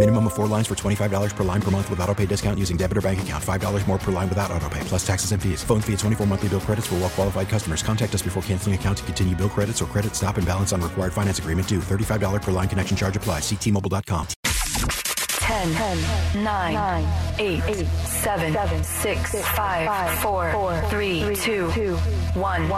Minimum of four lines for $25 per line per month with auto pay discount using debit or bank account. $5 more per line without auto pay, plus taxes and fees. Phone fee at 24 monthly bill credits for well qualified customers. Contact us before canceling account to continue bill credits or credit stop and balance on required finance agreement due. $35 per line connection charge applies. Ctmobile.com. 10, 10 9, 8, 7, 6, 5, 4, 3, 2, 1.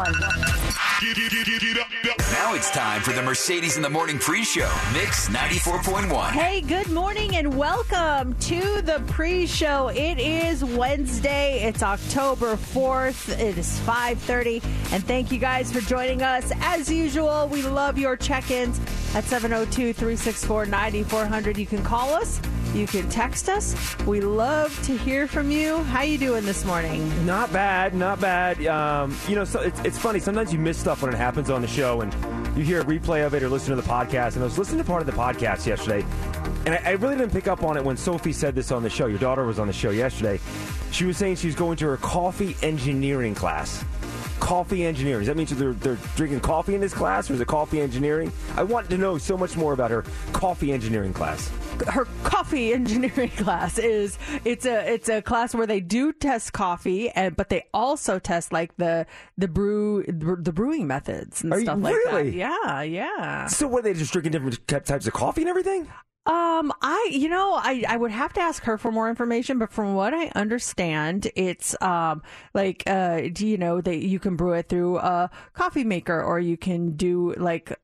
Now it's time for the Mercedes in the Morning pre-show. Mix 94.1. Hey, good morning and welcome to the pre-show. It is Wednesday. It's October 4th. It is 5:30 and thank you guys for joining us. As usual, we love your check-ins at 702-364-9400. You can call us, you can text us. We love to hear from you. How you doing this morning? Not bad, not bad. Um, you know, so it's, it's funny. Sometimes you miss stuff when it happens on the show, and you hear a replay of it or listen to the podcast. And I was listening to part of the podcast yesterday, and I, I really didn't pick up on it when Sophie said this on the show. Your daughter was on the show yesterday. She was saying she's going to her coffee engineering class. Coffee engineering. Does that mean they're, they're drinking coffee in this class, or is it coffee engineering? I want to know so much more about her coffee engineering class her coffee engineering class is it's a it's a class where they do test coffee and but they also test like the the brew the brewing methods and Are stuff you, like really? that. Yeah, yeah. So, were they just drinking different types of coffee and everything? Um, I, you know, I, I would have to ask her for more information, but from what I understand, it's, um, like, uh, do you know that you can brew it through a coffee maker or you can do like,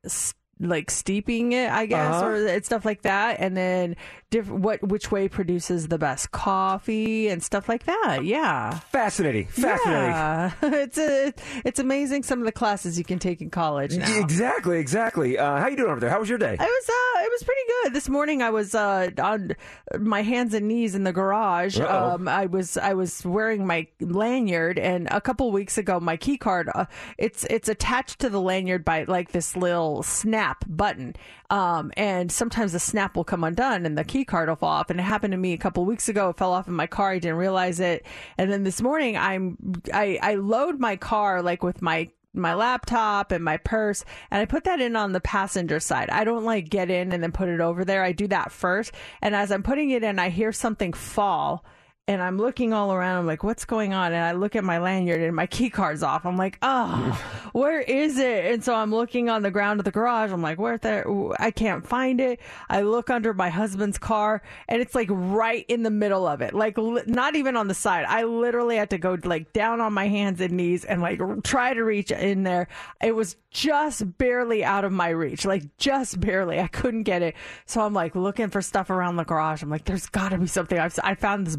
like steeping it, I guess, Uh-huh. or it's stuff like that. And then diff- what, which way produces the best coffee and stuff like that. Yeah. Fascinating. Fascinating. Yeah. it's a, it's amazing some of the classes you can take in college now. Exactly, exactly. Uh, how you doing over there? How was your day? It was uh, it was pretty good. This morning I was uh, on my hands and knees in the garage. Um, I was I was wearing my lanyard, and a couple weeks ago my key card uh, it's it's attached to the lanyard by like this little snap button. Um, and sometimes the snap will come undone and the key card will fall off. And it happened to me a couple weeks ago. It fell off in my car. I didn't realize it. And then this morning I'm I I load my car like with my my laptop and my purse and I put that in on the passenger side. I don't like get in and then put it over there. I do that first. And as I'm putting it in, I hear something fall and I'm looking all around. I'm like, what's going on? And I look at my lanyard and my key card's off. I'm like, oh, where is it? And so I'm looking on the ground of the garage. I'm like, where there? I can't find it. I look under my husband's car and it's like right in the middle of it. Like li- not even on the side. I literally had to go like down on my hands and knees and like r- try to reach in there. It was just barely out of my reach, like just barely. I couldn't get it. So I'm like looking for stuff around the garage. I'm like, there's got to be something. I've, I found this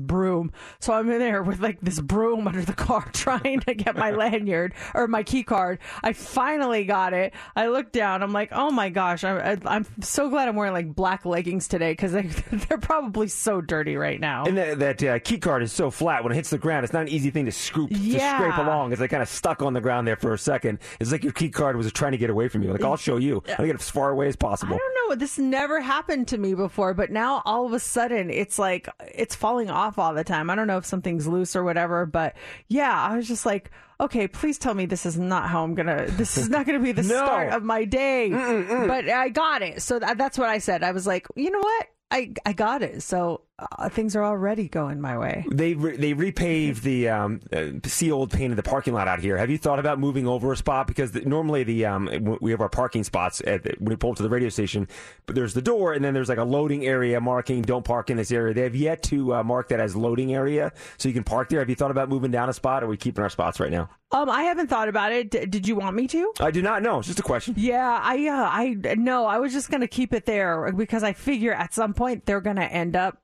broom. So I'm in there with like this broom under the car trying to get my lanyard or my key card. I finally got it. I look down. I'm like, oh my gosh. I'm, I- I'm so glad I'm wearing like black leggings today because they, they're probably so dirty right now. And that, that uh, key card is so flat when it hits the ground, it's not an easy thing to scoop, to scrape along. It's like kind of stuck on the ground there for a second. It's like your key card was trying to get away from you. Like, I'll show you. I'll get as far away as possible. I don't know. This never happened to me before, but now all of a sudden it's like it's falling off all the time. I don't know if something's loose or whatever, but yeah, I was just like, okay, please tell me this is not how I'm gonna. This is not gonna be the No. start of my day. But I got it, so that, that's what I said. I was like, you know what? I I got it. So uh, things are already going my way. They re- they repaved the um, uh, sealed painted the parking lot out here. Have you thought about moving over a spot because the, normally the um, w- we have our parking spots at the, when we pull up to the radio station, but there's the door and then there's like a loading area marking don't park in this area. They have yet to uh, mark that as loading area so you can park there. Have you thought about moving down a spot or are we keeping our spots right now? Um, I haven't thought about it. D- did you want me to? I do not know. It's just a question. Yeah, I uh, I no, I was just gonna keep it there because I figure at some point they're gonna end up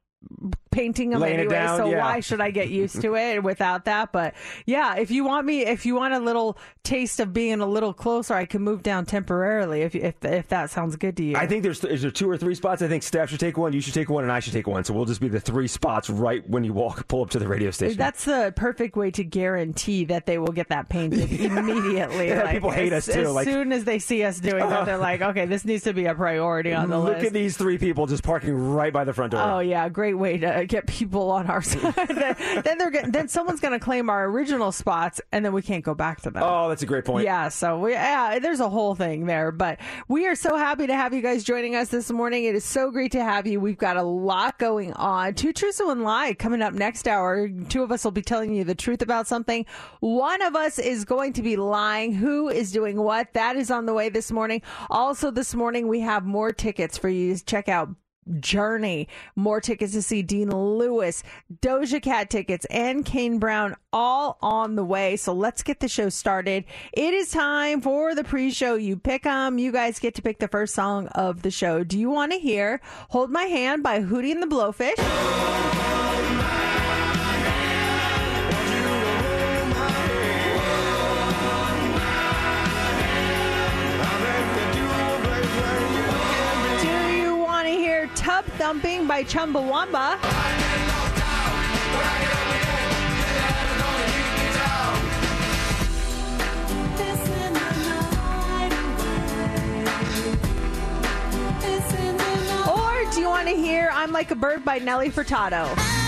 painting them Laying anyway. down, so yeah. why should I get used to it without that? But yeah, if you want me, if you want a little taste of being a little closer, I can move down temporarily. If if if that sounds good to you. I think there's is there two or three spots. I think Steph should take one, you should take one, and I should take one. So we'll just be the three spots right when you walk pull up to the radio station. That's the perfect way to guarantee that they will get that painted immediately. Yeah, Like, people hate as, us, too, As like- soon as they see us doing that, they're like, "Okay, this needs to be a priority on the Look list." Look at these three people just parking right by the front door. Oh yeah, great way to get people on our side. then, then they're get, then someone's going to claim our original spots, and then we can't go back to them. Oh, that's a great point. Yeah, so we, yeah, there's a whole thing there, but we are so happy to have you guys joining us this morning. It is so great to have you. We've got a lot going on. Two truths and one lie coming up next hour. Two of us will be telling you the truth about something. One of us is going to be lying. Who is doing what? That is on the way this morning. Also, this morning we have more tickets for you to check out. Journey, more tickets to see Dean Lewis, Doja Cat tickets, and Kane Brown all on the way. So let's get the show started. It is time for the pre show. You pick them. You guys get to pick the first song of the show. Do you want to hear Hold My Hand by Hootie and the Blowfish? Thumping by Chumbawamba? Or do you want to hear I'm Like a Bird by Nelly Furtado?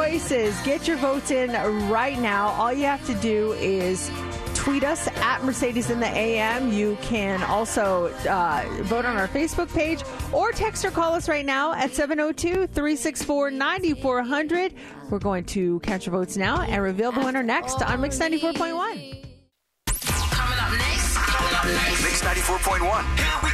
Choices. Get your votes in right now. All you have to do is tweet us at Mercedes in the AM. You can also uh, vote on our Facebook page or text or call us right now at 702 364 9400. We're going to catch your votes now and reveal the winner next on Mix 94.1. Coming up next, Mix 94.1.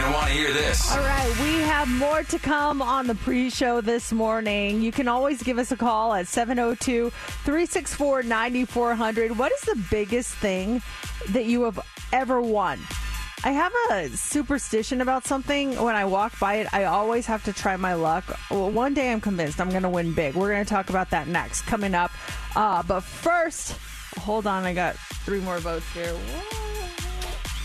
Going to want to hear this. All right, we have more to come on the pre show this morning. You can always give us a call at 702 364 9400. What is the biggest thing that you have ever won? I have a superstition about something. When I walk by it, I always have to try my luck. Well, one day I'm convinced I'm going to win big. We're going to talk about that next, coming up. Uh, but first, hold on, I got three more votes here.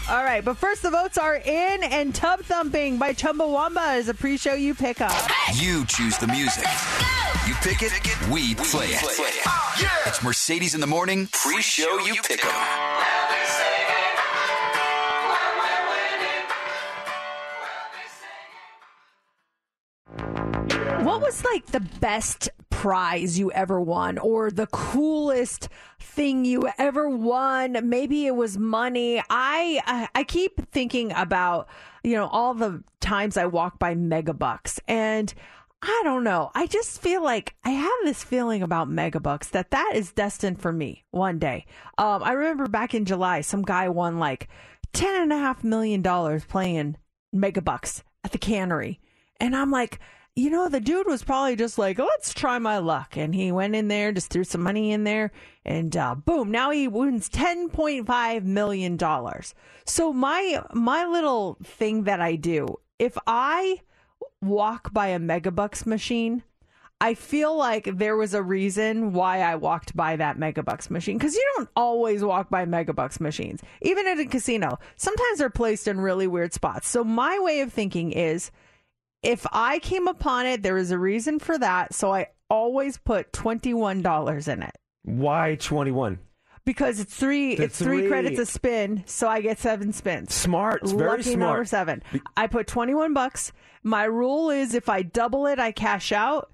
All right, but first the votes are in, and Tub Thumping by Chumbawamba is a pre-show you pick up. You choose the music. You pick it, we play it. It's Mercedes in the Morning, pre show you pick 'em. What was like the best prize you ever won or the coolest thing you ever won? Maybe it was money. I I, keep thinking about, you know, all the times I walk by Megabucks and I don't know. I just feel like I have this feeling about Megabucks that that is destined for me one day. Um, I remember back in July, some guy won like ten and a half million dollars playing Megabucks at the cannery. And I'm like, you know, the dude was probably just like, let's try my luck. And he went in there, just threw some money in there, and uh, boom, now he wins $10.5 million. So my, my little thing that I do, if I walk by a Megabucks machine, I feel like there was a reason why I walked by that Megabucks machine because you don't always walk by Megabucks machines, even at a casino. Sometimes they're placed in really weird spots. So my way of thinking is if I came upon it, there is a reason for that. So I always put $21 in it Why 21? because it's three The it's three. three. credits a spin, so I get seven spins. Smart. It's very Lucky smart. number seven. I put twenty one bucks. My rule is if I double it, I cash out.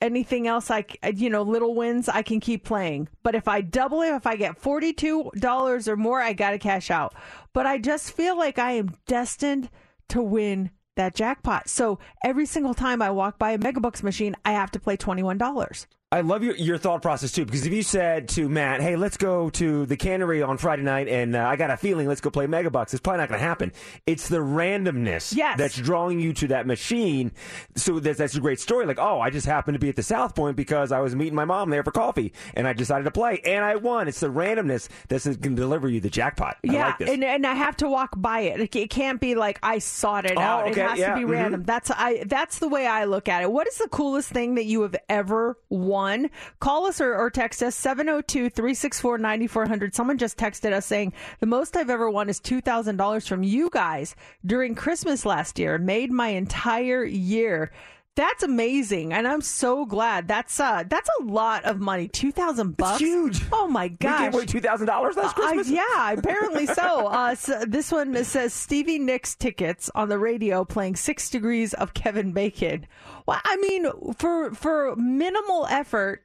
anything else, I you know, little wins, I can keep playing. But if I double it, if I get forty-two dollars or more, I gotta cash out. But I just feel like I am destined to win that jackpot. So every single time I walk by a Megabucks machine, I have to play twenty-one dollars. I love your, your thought process too, because if you said to Matt, "Hey, let's go to the cannery on Friday night," and uh, I got a feeling, let's go play Megabucks, it's probably not going to happen. It's the randomness Yes. that's drawing you to that machine. So that's, that's a great story. Like, oh, I just happened to be at the South Point because I was meeting my mom there for coffee, and I decided to play, and I won. It's the randomness that's going to deliver you the jackpot. I yeah, like this. and and I have to walk by it. It- can't be like I sought it Oh, out. okay, it has yeah, to be mhm. random. That's I. That's the way I look at it. What is the coolest thing that you have ever won? Call us or, or text us 702-364-9400. Someone just texted us saying the most I've ever won is two thousand dollars from you guys during Christmas last year. Made my entire year. That's amazing, and I'm so glad. That's uh, that's a lot of money. Two thousand bucks. huge. Oh my we gosh! gave away two thousand dollars last Uh, Christmas. yeah, apparently so. Uh, so. This one says Stevie Nicks tickets on the radio playing Six Degrees of Kevin Bacon. Well, I mean, for for minimal effort,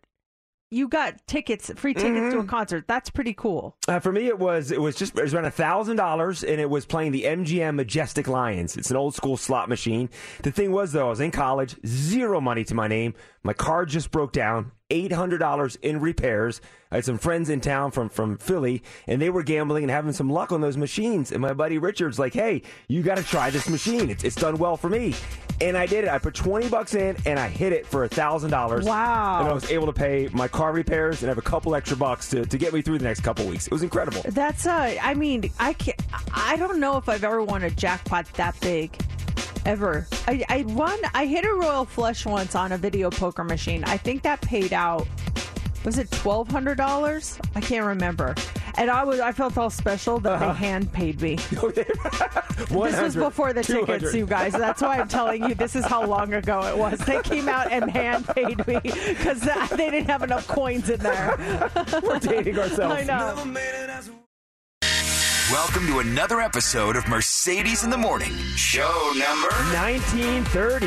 you got tickets, free tickets Mm-hmm. to a concert. That's pretty cool. Uh, for me, it was it was just it was around a thousand dollars, and it was playing the MGM Majestic Lions. It's an old school slot machine. The thing was, though, I was in college, zero money to my name. My car just broke down, eight hundred dollars in repairs. I had some friends in town from from Philly, and they were gambling and having some luck on those machines. And my buddy Richard's like, "Hey, you got to try this machine. It's it's done well for me." And I did it. I put twenty bucks in, and I hit it for a thousand dollars. Wow. And I was able to pay my car repairs and have a couple extra bucks to, to get me through the next couple weeks. It was incredible. That's uh, I mean, I can't, I don't know if I've ever won a jackpot that big. Ever. I, I won I hit a royal flush once on a video poker machine. I think that paid out was it twelve hundred dollars? I can't remember. And I was I felt all special that they uh-huh. hand paid me. This was before the tickets, you guys. That's why I'm telling you this is how long ago it was. They came out and hand paid me because they didn't have enough coins in there. We're dating ourselves. I know. Welcome to another episode of Mercedes in the Morning, show number 1930.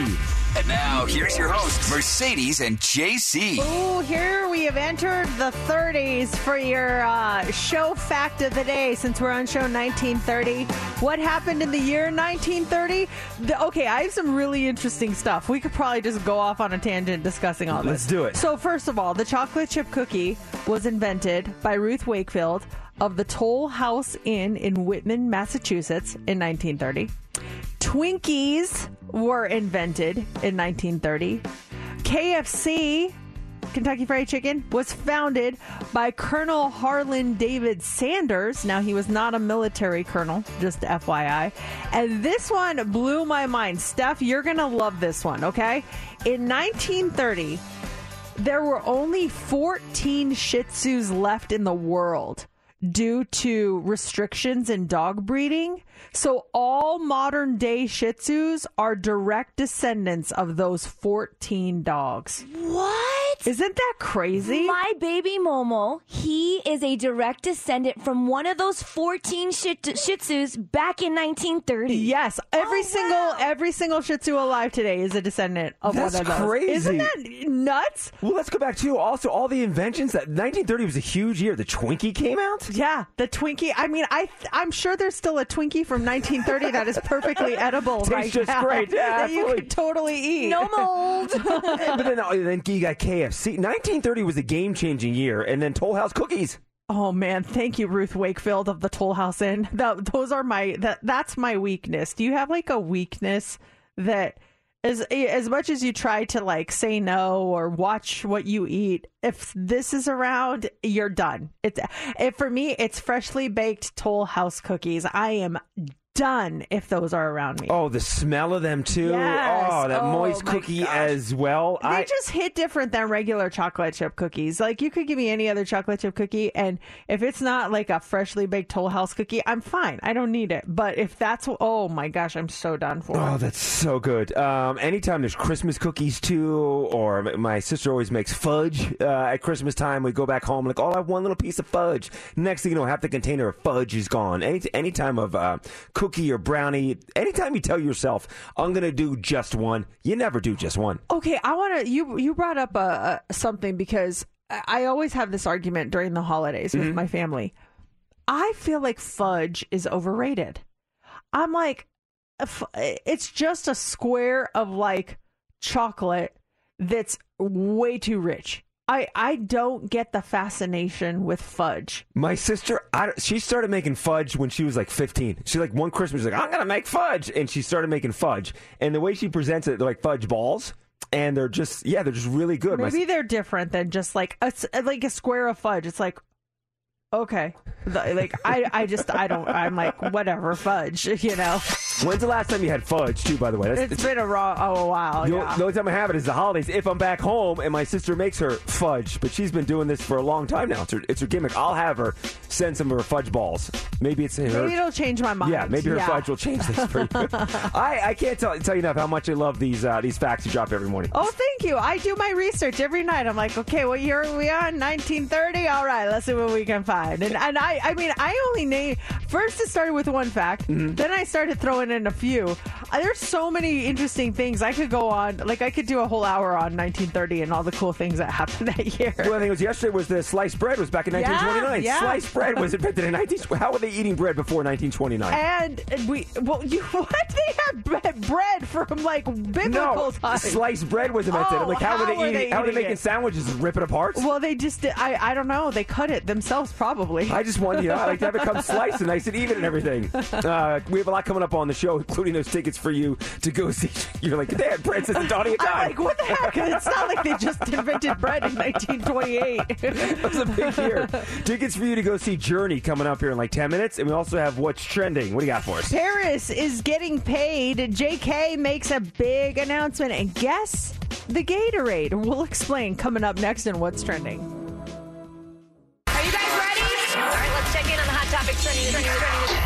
And now, here's your hosts, Mercedes and JC. Oh, here we have entered the 30s for your uh, show fact of the day since we're on show 1930. What happened in the year 1930? The, okay, I have some really interesting stuff. We could probably just go off on a tangent discussing all this. Let's do it. So, first of all, the chocolate chip cookie was invented by Ruth Wakefield of the Toll House Inn in Whitman, Massachusetts in 1930. Twinkies were invented in 1930. KFC, Kentucky Fried Chicken, was founded by Colonel Harlan David Sanders. Now, he was not a military colonel, just FYI. And this one blew my mind. Steph, you're going to love this one, okay? In 1930, there were only 14 Shih Tzus left in the world due to restrictions in dog breeding. So all modern day Shih Tzus are direct descendants of those 14 dogs. What? Isn't that crazy? My baby Momo, he is a direct descendant from one of those 14 Shih, shih Tzus back in 1930. Yes, every Oh, single wow. every single Shih Tzu alive today is a descendant of That's one of those. crazy. Isn't that nuts? Well, let's go back to also all the inventions. That 1930 was a huge year. The Twinkie came out. Yeah, the Twinkie. I mean, I I'm sure there's still a Twinkie from 1930 that is perfectly edible Tastes right just now great. Yeah, that you absolutely. could totally eat. No mold. but then, oh, then you got KFC. 1930 was a game changing year, and then Toll House cookies. Oh man, thank you, Ruth Wakefield of the Toll House Inn. That those are my that that's my weakness. Do you have like a weakness that as as much as you try to like say no or watch what you eat, if this is around, you're done. It's if for me, it's freshly baked Toll House cookies. I am done if those are around me. Oh, the smell of them too. Yes. Oh, that Oh, moist cookie gosh. as well. They I, just hit different than regular chocolate chip cookies. Like you could give me any other chocolate chip cookie, and if it's not like a freshly baked Toll House cookie, I'm fine. I don't need it. But if that's oh my gosh, I'm so done for. Oh, that's so good. Um, anytime there's Christmas cookies too, or my sister always makes fudge uh, at Christmas time. We go back home like, oh, I have one little piece of fudge. Next thing you know, half the container of fudge is gone. Any any time of uh, cookie or brownie, anytime you tell yourself, I'm going to do just one, you never do just one. Okay, I want to. You you brought up a, a something because I always have this argument during the holidays with Mhm. my family. I feel like fudge is overrated. I'm like, uh, it's just a square of like chocolate that's way too rich. I I don't get the fascination with fudge. My sister, I, she started making fudge when she was like 15. She like one Christmas, she's like, I'm gonna make fudge, and she started making fudge. And the way she presents it, they're like fudge balls, and they're just yeah, they're just really good. My Maybe they're different than just like a like a square of fudge. It's like okay, The- like I I just I don't I'm like whatever fudge, you know. When's the last time you had fudge, too, by the way? That's, It's been a raw oh a while. the, yeah. the only time I have it is the holidays. If I'm back home and my sister makes her fudge, but she's been doing this for a long time now. It's her, it's her gimmick. I'll have her send some of her fudge balls. Maybe it's her. Maybe it'll change my mind. Yeah, maybe her Yeah. fudge will change this for you. I, I can't tell, tell you enough how much I love these uh, these facts you drop every morning. Oh, thank you. I do my research every night. I'm like, okay, what year are we on? 1930. All right, let's see what we can find. And and I, I mean, I only name first. It started with one fact. Mm-hmm. Then I started throwing in a few. Uh, There's so many interesting things I could go on. Like I could do a whole hour on 1930 and all the cool things that happened that year. Well, I think it was yesterday. Was the sliced bread was back in 1929? yeah. Sliced bread was invented in 19. How were they eating bread before 1929? And we, well, you what? They had bread from like biblical no, times. sliced bread was invented. Oh, like, how, were they eating? they how were they making it? sandwiches? and Rip it apart? Well, they just, I, I don't know. They cut it themselves, probably. I just wanted, you know, I like to have it come sliced and nice and even and everything. Uh, we have a lot coming up on the show, including those tickets for you to go see. You're like, they had Princess and Donnie I'm like, what the heck? It's not like they just invented bread in 1928. It was a big year. Tickets for you to go see Journey coming up here in like 10 minutes. And we also have What's Trending. What do you got for us? Paris is getting paid. JK makes a big announcement. And guess the Gatorade. We'll explain coming up next in What's Trending.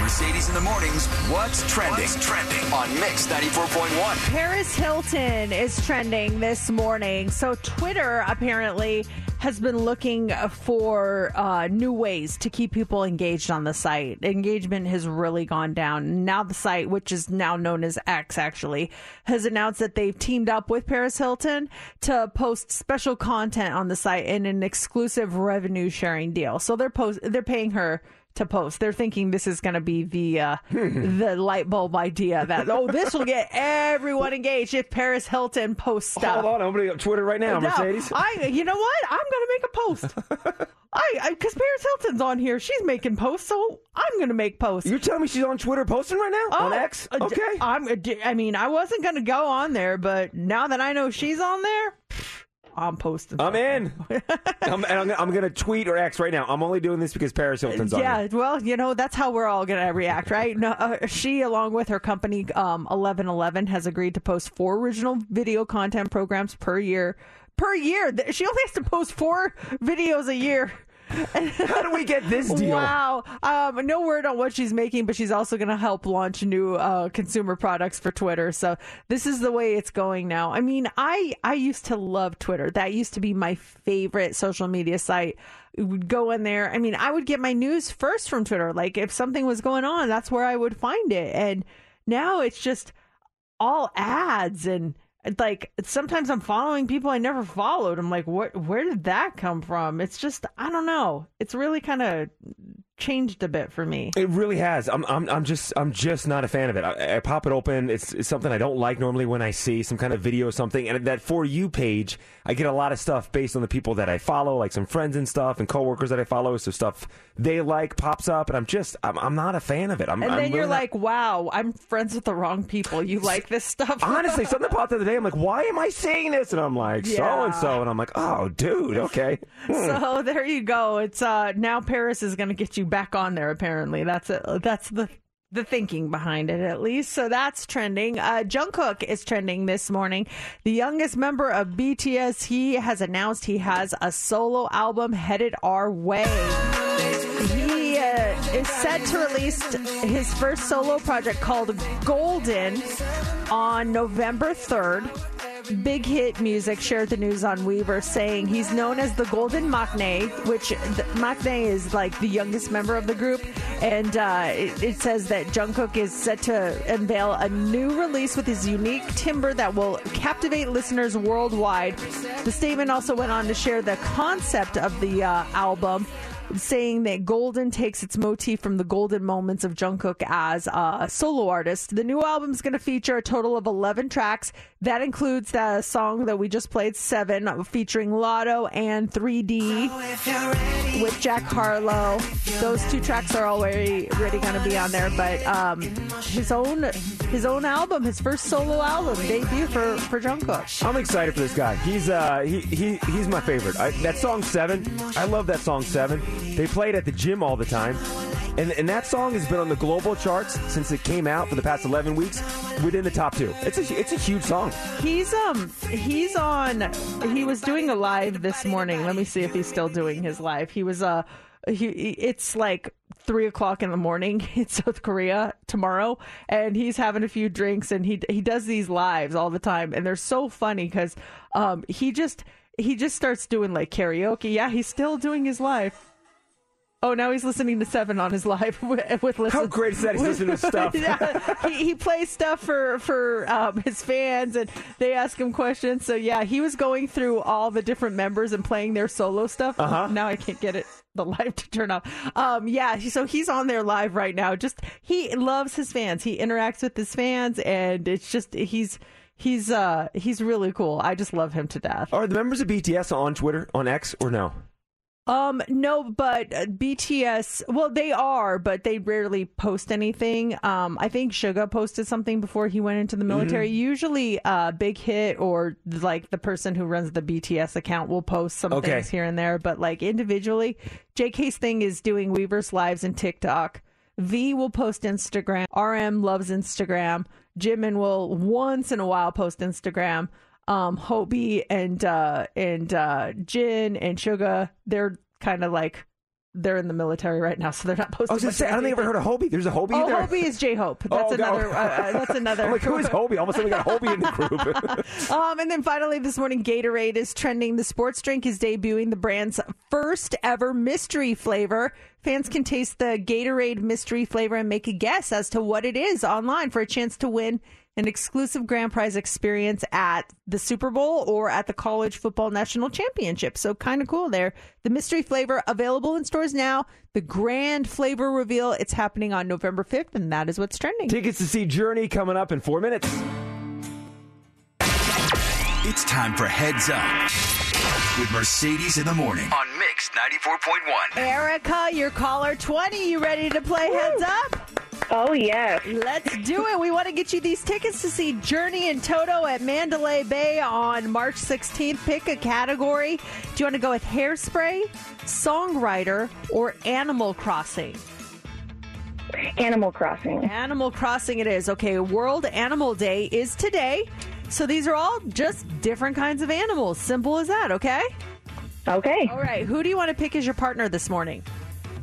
Mercedes in the mornings. What's trending? trending on Mix 94.1. Paris Hilton is trending this morning. So, Twitter apparently has been looking for uh, new ways to keep people engaged on the site. Engagement has really gone down. Now, the site, which is now known as X, actually, has announced that they've teamed up with Paris Hilton to post special content on the site in an exclusive revenue sharing deal. So, they're post they're paying her to post. They're thinking this is going to be the uh, the light bulb idea that oh this will get everyone engaged if Paris Hilton posts stuff. Hold on, I'm opening up Twitter right now, No, Mercedes. I you know what? I'm going to make a post. I because Paris Hilton's on here. She's making posts, so I'm going to make posts. You're telling me she's on Twitter posting right now? on X? uh, Okay. I'm. uh, I mean, I wasn't going to go on there, but now that I know she's on there, I'm posting. I'm in. I'm, and I'm, I'm going to tweet or X right now. I'm only doing this because Paris Hilton's on yeah, it. well, you know that's how we're all gonna react, right? No, uh, she, along with her company, um, Eleven Eleven, has agreed to post four original video content programs per year. Per year, she only has to post four videos a year. How do we get this deal? Wow. Um, no word on what she's making, but she's also going to help launch new uh, consumer products for Twitter. So this is the way it's going now. I mean, I I used to love Twitter. That used to be my favorite social media site. Would go in there. I mean, I would get my news first from Twitter. Like if something was going on, that's where I would find it. And now it's just all ads and like sometimes I'm following people I never followed. I'm like, what? Where did that come from? It's just I don't know. It's really kind of changed a bit for me. It really has. I'm, I'm, I'm just, I'm just not a fan of it. I, I pop it open. It's, it's something I don't like normally when I see some kind of video or something. And that for you page, I get a lot of stuff based on the people that I follow, like some friends and stuff, and coworkers that I follow. So stuff they like pops up, and I'm just, I'm, I'm not a fan of it. I'm, And I'm then you're really not- like, wow, I'm friends with the wrong people. You like this stuff? Honestly, something popped the other day. I'm like, why am I seeing this? And I'm like, so and so, and I'm like, oh, dude, okay. Hmm. So there you go. It's uh now Paris is going to get you back on there. Apparently, that's it. That's the the thinking behind it, at least. So that's trending. Uh, Jungkook is trending this morning. The youngest member of BTS, he has announced he has a solo album headed our way. He uh, is set to release his first solo project called Golden on November 3rd. Big Hit Music shared the news on Weverse, saying he's known as the Golden Maknae, which the, Maknae is like the youngest member of the group, and uh, it, it says that Jungkook is set to unveil a new release with his unique timbre that will captivate listeners worldwide. The statement also went on to share the concept of the uh, album saying that Golden takes its motif from the golden moments of Jungkook as a solo artist. The new album is going to feature a total of 11 tracks. That includes the song that we just played, Seven, featuring Latto and 3D with Jack Harlow. Those two tracks are already already going to be on there, but um, his own his own album, his first solo album debut for for Jungkook. I'm excited for this guy. He's uh he, he he's my favorite. I, that song Seven, I love that song Seven. They play it at the gym all the time. And, and that song has been on the global charts since it came out for the past 11 weeks within the top two. It's a, it's a huge song. He's um he's on he was doing a live this morning. Let me see if he's still doing his live. He was uh he it's like three o'clock in the morning in South Korea tomorrow, and he's having a few drinks, and he he does these lives all the time, and they're so funny because um he just he just starts doing like karaoke. Yeah, he's still doing his live. Oh, now he's listening to Seven on his live with, with listen. How great is that? He's listening to stuff. yeah, he, he plays stuff for for um, his fans, and they ask him questions. So yeah, he was going through all the different members and playing their solo stuff. Uh-huh. Now I can't get it the live to turn off. Um, yeah, so he's on there live right now. Just he loves his fans. He interacts with his fans, and it's just he's. He's uh he's really cool. I just love him to death. Are the members of BTS on Twitter, on X, or no? Um, no, but uh, BTS, well, they are, but they rarely post anything. Um, I think Suga posted something before he went into the military. Mm-hmm. Usually, uh, Big Hit or like the person who runs the BTS account will post some Okay. things here and there, but like individually, JK's thing is doing Weverse lives and TikTok. V will post Instagram. RM loves Instagram. Jimin will once in a while post Instagram. Um, Hobie and uh, and uh, Jin and Suga, they're kind of like they're in the military right now, so they're not posting. I was going to say, I don't think I've ever heard of Hobie. There's a Hobie Oh, there? Hobie is J Hope. That's Oh, no. another. Uh, uh, that's another. I'm like, who is Hobie? Almost we got Hobie in the group. Um, and then finally, this morning, Gatorade is trending. The sports drink is debuting the brand's first ever mystery flavor. Fans can taste the Gatorade mystery flavor and make a guess as to what it is online for a chance to win an exclusive grand prize experience at the Super Bowl or at the College Football National Championship. So kind of cool there. The mystery flavor available in stores now. The grand flavor reveal, it's happening on November 5th, and that is what's trending. Tickets to see Journey coming up in four minutes. It's time for Heads Up with Mercedes in the morning on Mix 94.1. Erica, your caller 20. You ready to play Heads Up? Oh, yes. Let's do it. We want to get you these tickets to see Journey and Toto at Mandalay Bay on March 16th. Pick a category. Do you want to go with hairspray, songwriter, or Animal Crossing? Animal Crossing. Animal Crossing it is. Okay, World Animal Day is today. So these are all just different kinds of animals. Simple as that, okay? Okay. All right. Who do you want to pick as your partner this morning?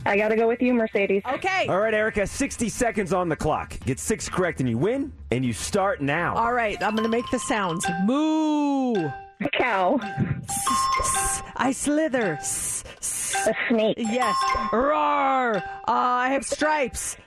I got to go with you, Mercedes. Okay. All right, Erica, 60 seconds on the clock. Get six correct and you win, and you start now. All right, I'm going to make the sounds. Moo. Cow. I slither. A snake. Yes. Roar. Uh, I have stripes.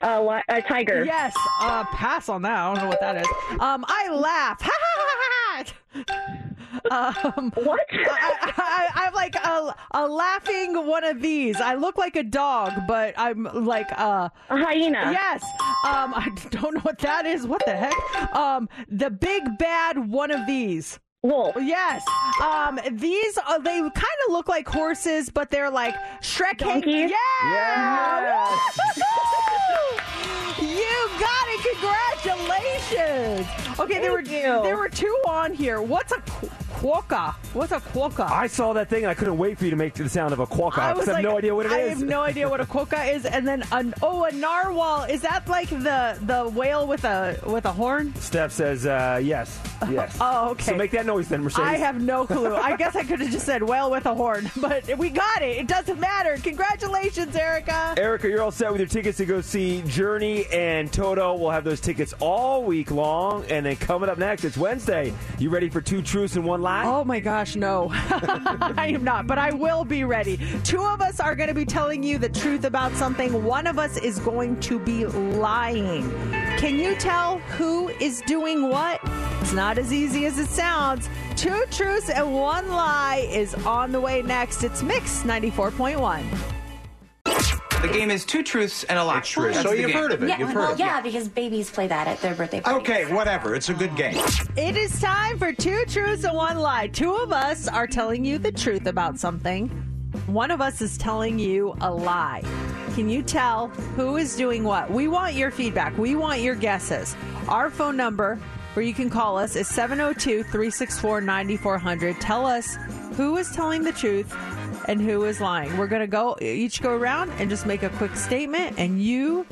Uh, li- a tiger. Yes. Uh, pass on that. I don't know what that is. Um, I laugh. Ha ha ha ha. Um, what? I, I, I'm like a, a laughing one of these. I look like a dog, but I'm like uh, A hyena. Yes. Um, I don't know what that is. What the heck? Um, the big bad one of these. Wolf. Yes. Um, these are, they kind of look like horses, but they're like Shrek. Donkeys? Yeah. Woo! You got it. Congratulations. Okay, there were you. there were two on here. What's a qu- quokka? What's a quokka? I saw that thing and I couldn't wait for you to make the sound of a quokka. I I, have like, no idea what it I is. have no idea what a quokka is. And then an oh a narwhal. Is that like the the whale with a with a horn? Steph says uh, yes. Yes. Oh, okay. So make that noise then, Mercedes. I have no clue. I guess I could have just said whale with a horn, but we got it. It doesn't matter. Congratulations, Erica. Erica, you're all set with your tickets to go see Journey. Journey and Toto will have those tickets all week long. And then coming up next, it's Wednesday. You ready for two truths and one lie? Oh my gosh, no. I am not, but I will be ready. Two of us are going to be telling you the truth about something. One of us is going to be lying. Can you tell who is doing what? It's not as easy as it sounds. Two truths and one lie is on the way next. It's Mix 94.1. The game is two truths and a lie. true. That's So you've game. heard of it. Yeah, You've well, heard. yeah, because babies play that at their birthday parties. Okay, whatever. It's a good game. It is time for two truths and one lie. Two of us are telling you the truth about something. One of us is telling you a lie. Can you tell who is doing what? We want your feedback. We want your guesses. Our phone number where you can call us is 702 364 9400. Tell us who is telling the truth and who is lying. We're going to go each go around and just make a quick statement and you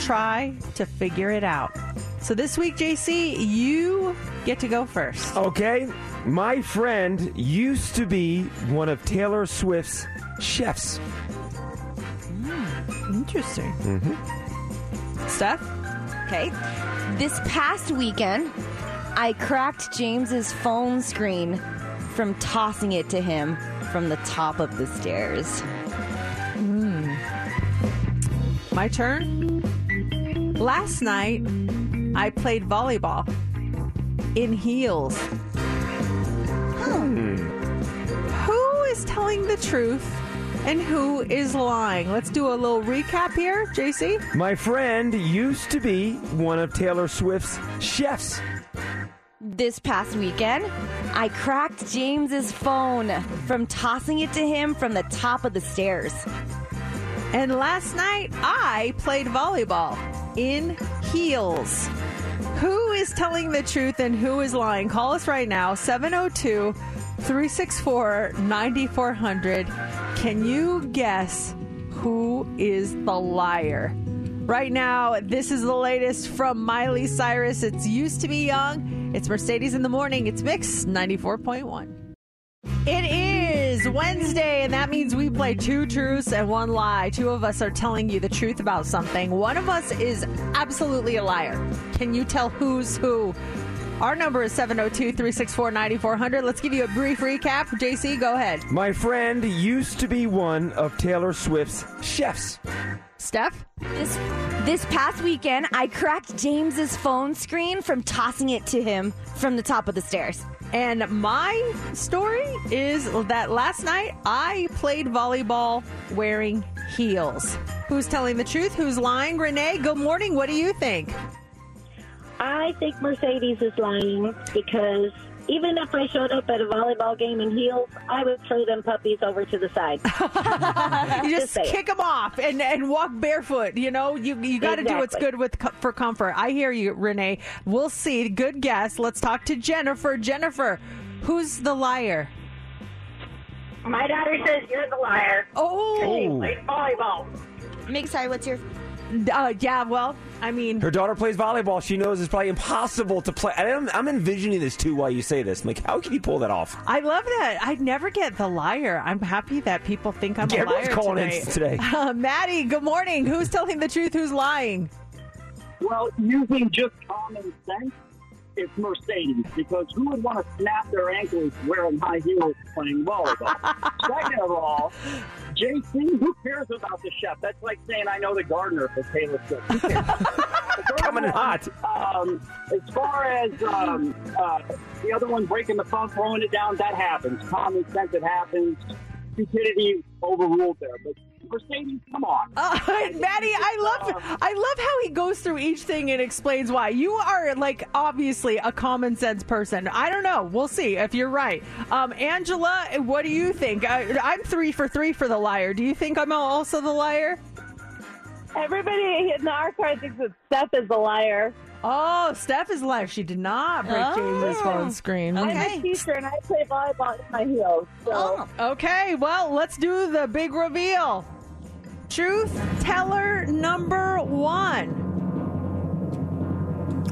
try to figure it out. So this week, JC, you get to go first. Okay. My friend used to be one of Taylor Swift's chefs. Interesting. Mm-hmm. Steph? Okay. This past weekend, I cracked James's phone screen from tossing it to him from the top of the stairs. Hmm. My turn. Last night, I played volleyball in heels. Hmm. Who is telling the truth and who is lying? Let's do a little recap here, JC. My friend used to be one of Taylor Swift's chefs. This past weekend, I cracked James's phone from tossing it to him from the top of the stairs. And last night, I played volleyball in heels. Who is telling the truth and who is lying? Call us right now, 702 364 9400. Can you guess who is the liar? Right now, this is the latest from Miley Cyrus. It's Used to Be Young. It's Mercedes in the Morning. It's Mix 94.1. It is Wednesday, and that means we play two truths and one lie. Two of us are telling you the truth about something. One of us is absolutely a liar. Can you tell who's who? Our number is 702 364 9400. Let's give you a brief recap. JC, go ahead. My friend used to be one of Taylor Swift's chefs. Steph? This this past weekend, I cracked James's phone screen from tossing it to him from the top of the stairs. And my story is that last night I played volleyball wearing heels. Who's telling the truth? Who's lying? Renee, good morning. What do you think? I think Mercedes is lying because even if I showed up at a volleyball game in heels, I would throw them puppies over to the side. you just, kick them off and, and walk barefoot. You know, you you got to do what's good with for comfort. I hear you, Renee. We'll see. Good guess. Let's talk to Jennifer. Jennifer, who's the liar? My daughter says you're the liar. Oh, She played volleyball. Make sorry, what's your Uh, yeah. Well, I mean, Her daughter plays volleyball. She knows it's probably impossible to play. I'm, I'm envisioning this too while you say this. I'm like, how can you pull that off? I love that. I never get the liar. I'm happy that people think I'm Yeah, a liar calling today. in today. Uh, Maddie, good morning. Who's telling the truth? Who's lying? Well, using just common sense, it's Mercedes because who would want to snap their ankles wearing high heels playing volleyball? Second of all, JC, who cares about the chef? That's like saying I know the gardener for Taylor Swift. Who cares? Coming in hot. Um, as far as um, uh, the other one breaking the phone, throwing it down, that happens. Common sense, it happens. Stupidity overruled there, but Mercedes, come on. Uh, Maddie, I love I love how he goes through each thing and explains why. You are like obviously a common sense person. I don't know. We'll see if you're right. Um, Angela, what do you think? I, I'm three for three for the liar. Do you think I'm also the liar? Everybody in our car thinks that Steph is the liar. Oh, Steph is liar. She did not break Oh. James's phone screen. I'm a teacher and I play volleyball in my heels. So. Oh. Okay, well, let's do the big reveal. Truth teller number one.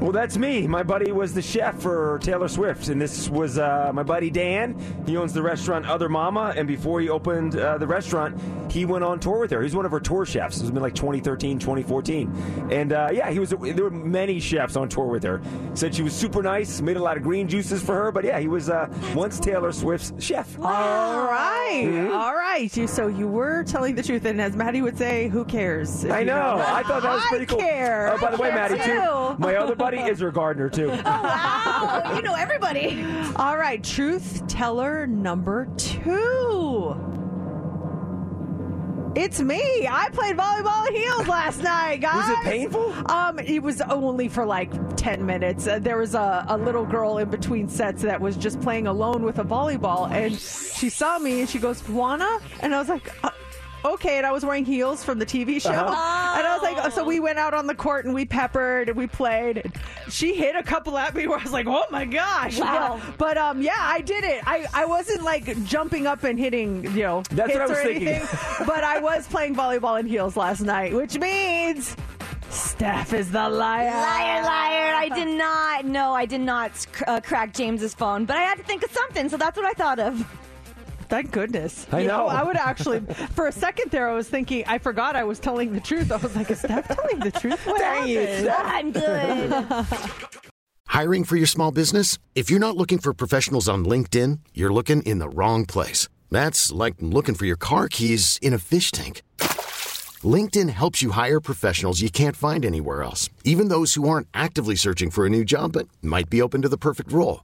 Well, that's me. My buddy was the chef for Taylor Swift, and this was uh, my buddy Dan. He owns the restaurant Other Mama, and before he opened uh, the restaurant, he went on tour with her. He's one of her tour chefs. It was been like 2013, 2014, and uh, yeah, he was. There were many chefs on tour with her. Said she was super nice, made a lot of green juices for her, but yeah, he was uh, once Taylor Swift's chef. All right, Mhm. all right. You, so you were telling the truth, and as Maddie would say, who cares? I know. I thought that was pretty I cool. Care. Oh, by the way, Maddie, too. My other buddy is her gardener too. wow, you know everybody. All right, truth teller number two. It's me. I played volleyball in heels last night, guys. Was it painful? Um, it was only for like ten minutes. Uh, there was a, a little girl in between sets that was just playing alone with a volleyball, and she saw me and she goes, "Wanna?" And I was like. Uh, Okay, and I was wearing heels from the TV show, Uh-huh. and I was like, so we went out on the court and we peppered and we played. And she hit a couple at me where I was like, oh my gosh! Wow. But, but, um, yeah, I did it. I, I wasn't like jumping up and hitting, you know, That's hits what I was or thinking. anything. but I was playing volleyball in heels last night, which means Steph is the liar. Liar, liar. I did not, no, I did not uh, crack James's phone, but I had to think of something, so that's what I thought of. Thank goodness. I You know. I would actually, for a second there, I was thinking, I forgot I was telling the truth. I was like, is Steph telling the truth? What Dang it, happened? I'm good. Hiring for your small business? If you're not looking for professionals on LinkedIn, you're looking in the wrong place. That's like looking for your car keys in a fish tank. LinkedIn helps you hire professionals you can't find anywhere else, even those who aren't actively searching for a new job but might be open to the perfect role.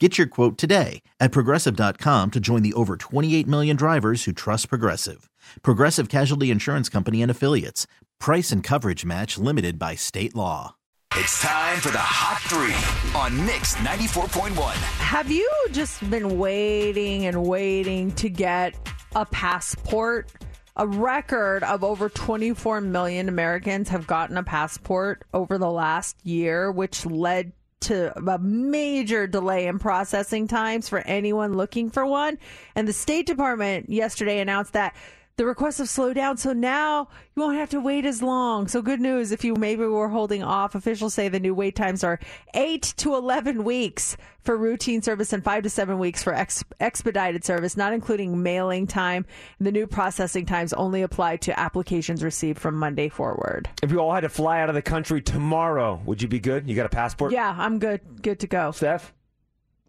Get your quote today at progressive.com to join the over 28 million drivers who trust Progressive. Progressive Casualty Insurance Company and Affiliates. Price and coverage match limited by state law. It's time for the Hot Three on Mix 94.1. Have you just been waiting and waiting to get a passport? A record of over 24 million Americans have gotten a passport over the last year, which led to a major delay in processing times for anyone looking for one. And the State Department yesterday announced that the requests have slowed down, so now you won't have to wait as long. So good news if you maybe were holding off. Officials say the new wait times are eight to eleven weeks for routine service and five to seven weeks for ex- expedited service, not including mailing time. The new processing times only apply to applications received from Monday forward. If you all had to fly out of the country tomorrow, would you be good? You got a passport? Yeah, I'm good. Good to go. Steph?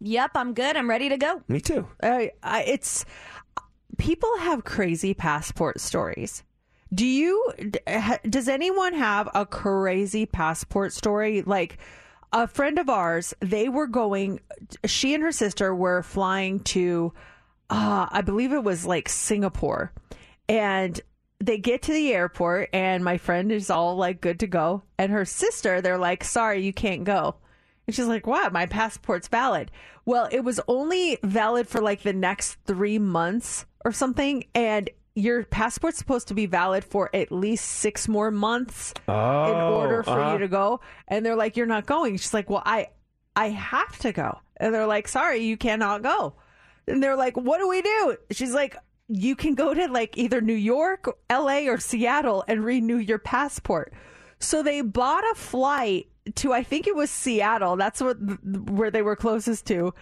Yep, I'm good. I'm ready to go. Me too. I, I, it's people have crazy passport stories. Do you? Does anyone have a crazy passport story? Like a friend of ours, they were going. She and her sister were flying to, uh, I believe it was like Singapore, and they get to the airport, and my friend is all like good to go, and her sister, they're like, "Sorry, you can't go." And she's like, "What? My passport's valid." Well, it was only valid for like the next three months or something, and your passport's supposed to be valid for at least six more months in Oh, order for uh-huh. you to go. And they're like, "You're not going." She's like, "Well, I, I have to go." And they're like, "Sorry, you cannot go." And they're like, "What do we do?" She's like, "You can go to like either New York, L.A., or Seattle and renew your passport." So they bought a flight to I think it was Seattle. That's what where they were closest to.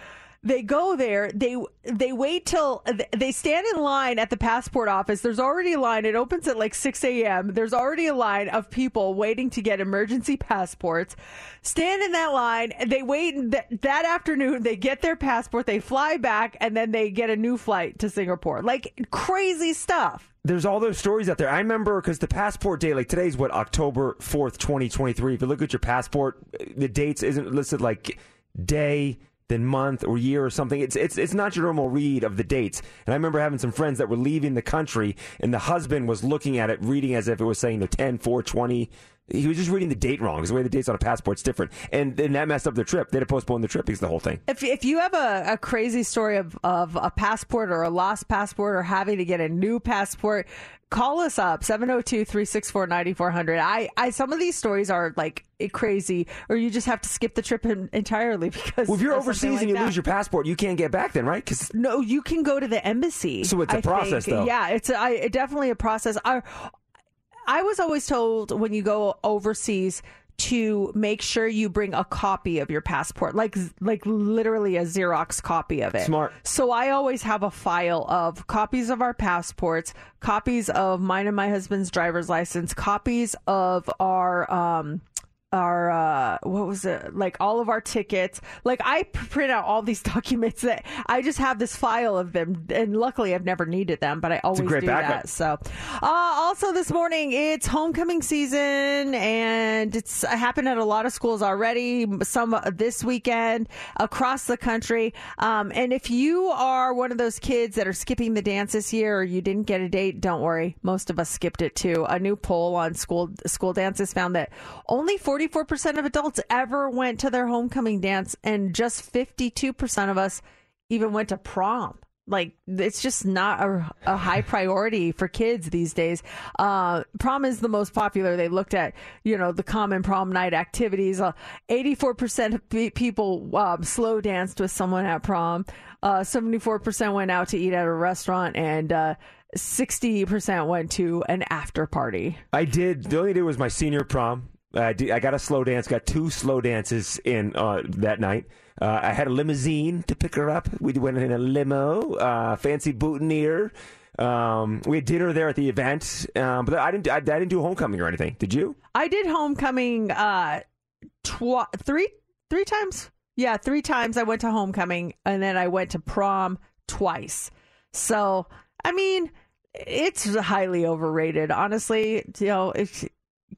They go there. They they wait till they stand in line at the passport office. There's already a line. It opens at like 6 a.m. There's already a line of people waiting to get emergency passports. Stand in that line. They wait th- that afternoon. They get their passport. They fly back, and then they get a new flight to Singapore. Like crazy stuff there's all those stories out there. I remember because the passport day, like today's what October fourth, twenty twenty three. If you look at your passport, the dates isn't listed like day, then month or year or something. It's it's it's not your normal read of the dates. And I remember having some friends that were leaving the country, and the husband was looking at it, reading as if it was saying the 10, 4, 20. He was just reading the date wrong because the way the date's on a passport's different, and then that messed up their trip. They had to postpone the trip because of the whole thing. If if you have a, a crazy story of of a passport or a lost passport or having to get a new passport, call us up 702-364-9400 i i some of these stories are like crazy or you just have to skip the trip in, entirely because well, if you're overseas like and you that. lose your passport you can't get back then right Cause no you can go to the embassy so it's a I process think. though yeah it's a, I, definitely a process I, I was always told when you go overseas to make sure you bring a copy of your passport, like like literally a Xerox copy of it. Smart. So I always have a file of copies of our passports, copies of mine and my husband's driver's license, copies of our um our uh what was it? Like all of our tickets. Like i print out all these documents that i just have this file of them and luckily i've never needed them but i always do backup. that so. Uh also this morning it's homecoming season and it's happened at a lot of schools already some this weekend across the country. Um and if you are one of those kids that are skipping the dance this year or you didn't get a date don't worry. Most of us skipped it too. A new poll on school school dances found that only 44% of adults ever went to their homecoming dance, and just 52% of us even went to prom. Like, it's just not a, a high priority for kids these days. Uh, prom is the most popular. They looked at, you know, the common prom night activities. Uh, 84% of pe- people um, slow danced with someone at prom. Uh, 74% went out to eat at a restaurant, and uh, 60% went to an after party. I did. The only day was my senior prom. I, did, I got a slow dance. Got two slow dances in uh, that night. Uh, I had a limousine to pick her up. We went in a limo, uh, fancy boutonniere. Um, we had dinner there at the event, um, but I didn't. I, I, didn't do homecoming or anything. Did you? I did homecoming uh, tw- three three times. Yeah, three times. I went to homecoming, and then I went to prom twice. So, I mean, it's highly overrated. Honestly, you know, it's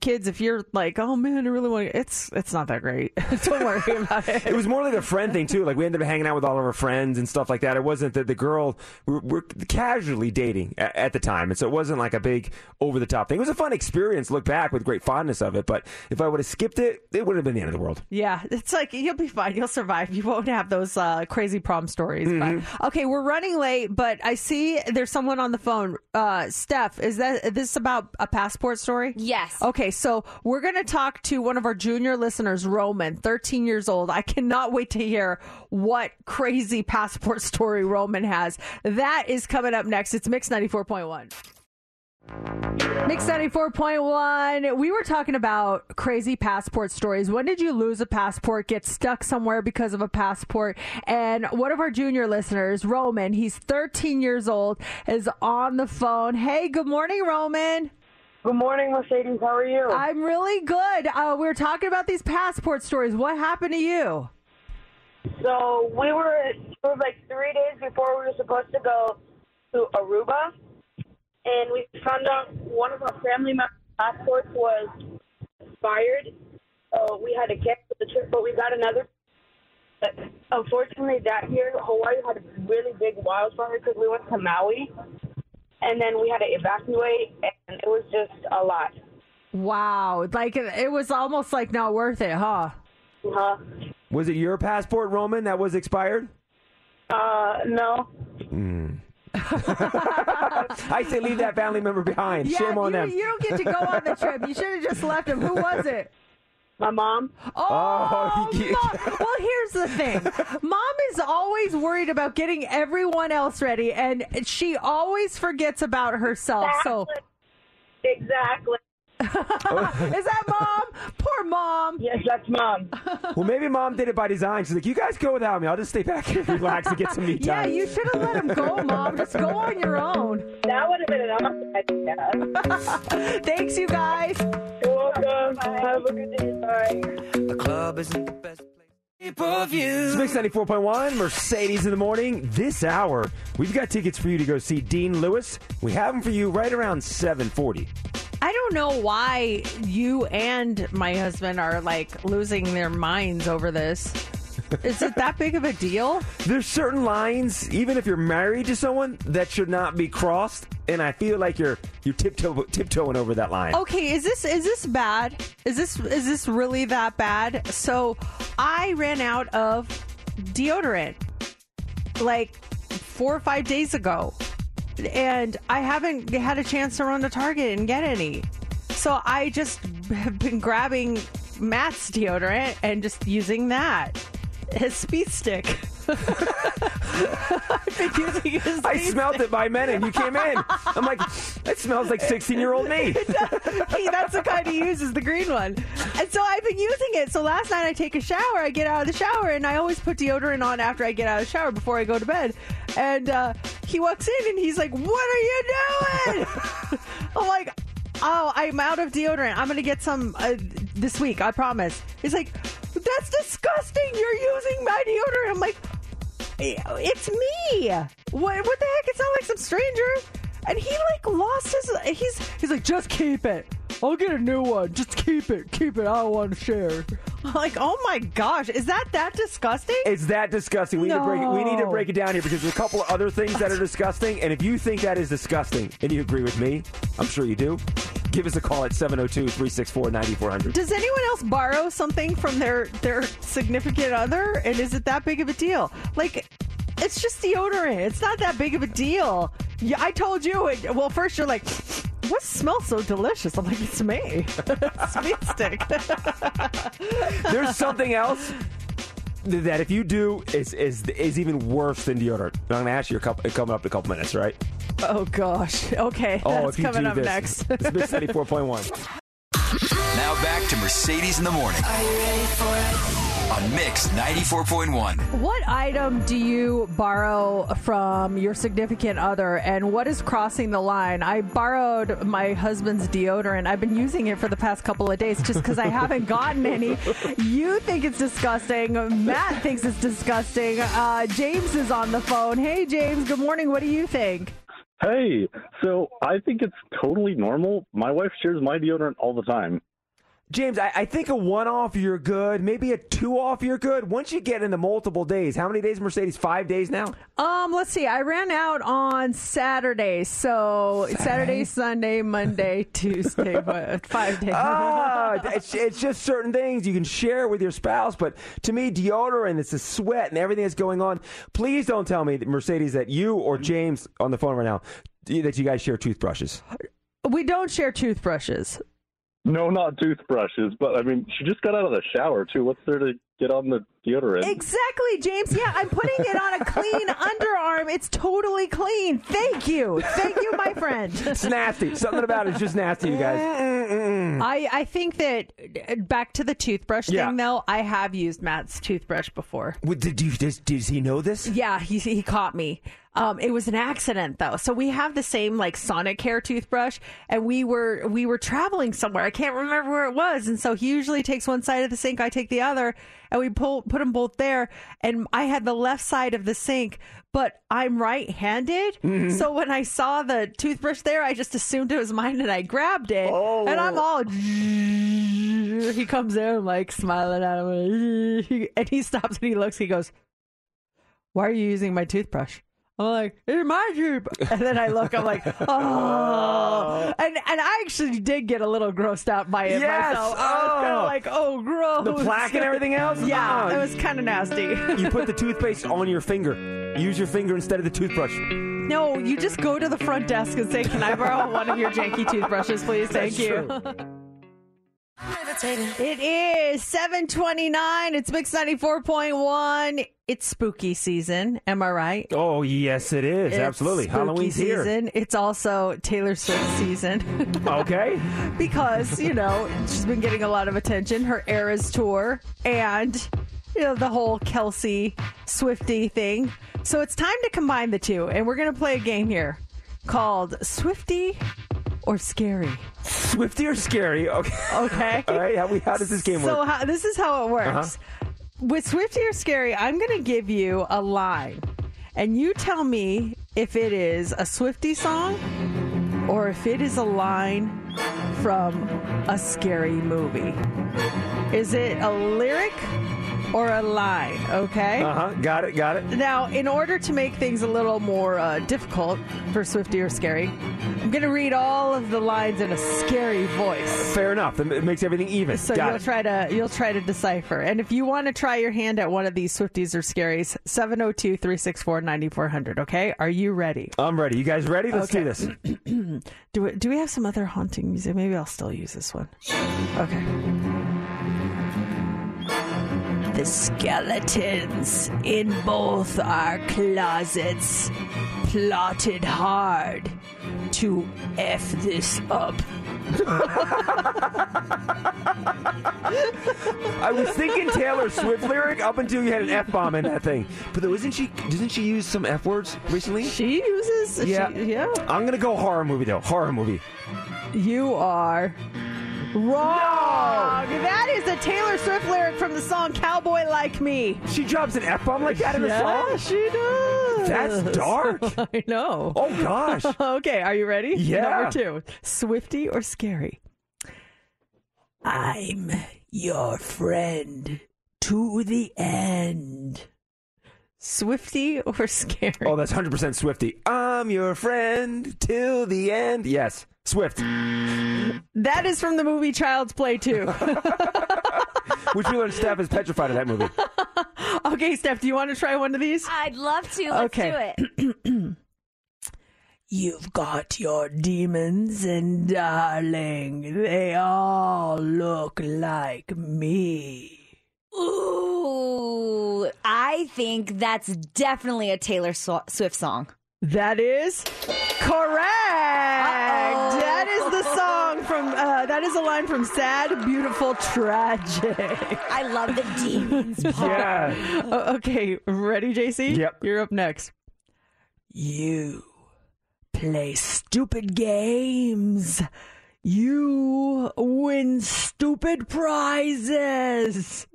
kids, if you're like, oh man, I really want to, it's it's not that great. Don't worry about it. It was more like a friend thing too. Like we ended up hanging out with all of our friends and stuff like that. It wasn't that the girl we were, we're casually dating at, at, the time, and so it wasn't like a big over the top thing. It was a fun experience. Look back with great fondness of it. But if I would have skipped it, it would have been the end of the world. Yeah, it's like you'll be fine. You'll survive. You won't have those uh, crazy prom stories. Mm-hmm. But okay, we're running late, but I see there's someone on the phone. Uh, Steph, is that this about a passport story? Yes. Okay, so we're going to talk to one of our junior listeners, Roman, 13 years old. I cannot wait to hear what crazy passport story Roman has. That is coming up next. It's Mix 94.1. Mix 94.1. We were talking about crazy passport stories. When did you lose a passport, get stuck somewhere because of a passport? And one of our junior listeners, Roman, he's 13 years old, is on the phone. Hey, good morning, Roman. Good morning, Mercedes. How are you? I'm really good. Uh, we were talking about these passport stories. What happened to you? So we were, it was like three days before we were supposed to go to Aruba, and we found out one of our family members' passports was expired. So we had to cancel the trip, but we got another. But unfortunately, that year Hawaii had a really big wildfire because we went to Maui, and then we had to evacuate, and it was just a lot. Wow, like it was almost like not worth it, huh? Huh? Was it your passport, Roman, that was expired? Uh, no. Mm. I say leave that family member behind. Yeah, Shame on you, them. you don't get to go on the trip. You should have just left him. Who was it? My mom. Oh, Oh, you- Mom. well, here's the thing. Mom is always worried about getting everyone else ready, and she always forgets about herself. So, Exactly. is that mom? Poor mom. Yes, that's mom. Well, maybe mom did it by design. She's like, you guys go without me. I'll just stay back here, relax, and get some me time. Yeah, you should have let him go, Mom. Just go on your own. That would have been an awesome idea. Thanks, you guys. You're. Have a good day. Bye. The club isn't the best place. It's Mix 94.1, Mercedes in the morning. This hour, we've got tickets for you to go see Dean Lewis. We have them for you right around 740. I don't know why you and my husband are like losing their minds over this. Is it that big of a deal? There's certain lines, even if you're married to someone, that should not be crossed. And I feel like you're you're tiptoe, tiptoeing over that line. Okay, is this is this bad? Is this is this really that bad? So I ran out of deodorant like four or five days ago. And I haven't had a chance to run to Target and get any. So I just have been grabbing Matt's deodorant and just using that. His speed stick. I've been using his I smelled stick. it by minute. You came in. I'm like, that smells like 16 year old me. Hey, that's the kind he uses, the green one. And so I've been using it. So last night I take a shower, I get out of the shower, and I always put deodorant on after I get out of the shower before I go to bed. And uh, he walks in and he's like, What are you doing? I'm like, Oh, I'm out of deodorant. I'm going to get some uh, this week, I promise. He's like, That's disgusting. You're using my deodorant. I'm like, it's me. What? What the heck? It's not like some stranger. And he like lost his. He's he's like, just keep it. I'll get a new one. Just keep it. Keep it. I don't want to share. Like, oh my gosh, is that that disgusting? It's that disgusting. We need to break it. We need to break it down here because there's a couple of other things that are disgusting. And if you think that is disgusting and you agree with me, I'm sure you do. Give us a call at 702-364-9400. Does anyone else borrow something from their their significant other? And is it that big of a deal? Like, it's just deodorant. It's not that big of a deal. Yeah, I told you. It, well, first you're like, what smells so delicious? I'm like, it's me. Speed stick. There's something else that if you do is is is even worse than deodorant. I'm going to ask you a couple coming up in a couple minutes, right? oh gosh. Okay, Oh, that's if you coming do up this. next. It's Mix 94.1. Now back to Mercedes in the morning. Are you ready for it? On Mix 94.1. What item do you borrow from your significant other and what is crossing the line? I borrowed my husband's deodorant. I've been using it for the past couple of days just because I haven't gotten any. You think it's disgusting. Matt thinks it's disgusting. Uh, James is on the phone. Hey, James, good morning. What do you think? Hey, so I think it's totally normal. My wife shares my deodorant all the time. James, I, I think a one off you're good. Maybe a two off you're good. Once you get into multiple days, how many days Mercedes? Five days now. Um, let's see. I ran out on Saturday, so Saturday, Sunday, Monday, Tuesday, but five days. ah, it's, it's just certain things you can share with your spouse. But to me, deodorant, it's the sweat and everything that's going on. Please don't tell me, that Mercedes, that you or James on the phone right now, that you guys share toothbrushes. We don't share toothbrushes. No, not toothbrushes, but I mean, she just got out of the shower too. What's there to get on the deodorant? Exactly, James. Yeah, I'm putting it on a clean underarm. It's totally clean. Thank you. Thank you, my friend. It's nasty. Something about it's just nasty, you guys. I, I think that uh, back to the toothbrush Yeah. thing, though, I have used Matt's toothbrush before. What, did you, does, does he know this? Yeah, he he caught me. Um, it was an accident though. So we have the same like Sonicare toothbrush, and we were we were traveling somewhere. I can't remember where it was, and so he usually takes one side of the sink, I take the other, and we pull put them both there. And I had the left side of the sink, but I'm right-handed, Mm-hmm. so when I saw the toothbrush there, I just assumed it was mine, and I grabbed it, and I'm all. He comes in like smiling at him, and he stops and he looks. He goes why are you using my toothbrush? I'm like, it's my toothbrush. And then I look, I'm like, oh. And, and I actually did get a little grossed out by it Yes. myself. I was kind Oh. of like, oh, gross. The plaque and everything else? Yeah, Oh. it was kind of nasty. You put the toothpaste on your finger. Use your finger instead of the toothbrush. no, you just go to the front desk and say, can I borrow one of your janky toothbrushes, please? Thank That's you. true. It is 729. It's Mix 94.1. It's spooky season. Am I right? Oh, yes, it is. It's Absolutely. spooky Halloween's here. season. It's also Taylor Swift season. Okay. because, you know, she's been getting a lot of attention. Her Eras tour and, you know, the whole Kelce Swifty thing. So it's time to combine the two. And we're going to play a game here called Swiftie or Scary. Swiftie or scary? Okay. Okay. All right. How, we, how does this game So work? So this is how it works. Uh-huh. With Swiftie or Scary, I'm going to give you a line, and you tell me if it is a Swiftie song or if it is a line from a scary movie. Is it a lyric or a lie, Okay. Uh huh. Got it. Got it. Now, in order to make things a little more uh, difficult for Swiftie or Scary, I'm going to read all of the lines in a scary voice. Fair enough. It makes everything even. So Got you'll it. try to you'll try to decipher. And if you want to try your hand at one of these Swifties or Scaries, 702-364-9400, okay? Are you ready? I'm ready. You guys ready? Let's do this. Do we, do we have some other haunting music? Maybe I'll still use this one. Okay. The skeletons in both our closets plotted hard to F this up. I was thinking Taylor Swift lyric up until you had an F bomb in that thing. But though, isn't she? Doesn't she use some F words recently? She uses. Yeah. she- yeah. I'm gonna go horror movie though. Horror movie. You are wrong. That is a Taylor Swift lyric from the song "Cowboy Like Me." She drops an F bomb like that in a yeah, song. she does. That's dark. I know. Oh gosh. okay, are you ready? Yeah. Number two, Swiftie or Scary? I'm your friend to the end. Swiftie or Scary? Oh, that's 100% Swiftie. I'm your friend till the end. Yes, Swift. That is from the movie Child's Play 2. Which we learned Steph is petrified of that movie. okay, Steph, do you want to try one of these? I'd love to. Let's Okay. do it. You've got your demons, and darling, they all look like me. Ooh, I think that's definitely a Taylor Swift song. That is correct. That is the song from. Uh, that is a line from "Sad, Beautiful, Tragic." I love the demons. part. Yeah. O- okay, ready, JC? Yep. You're up next. You play stupid games. You win stupid prizes.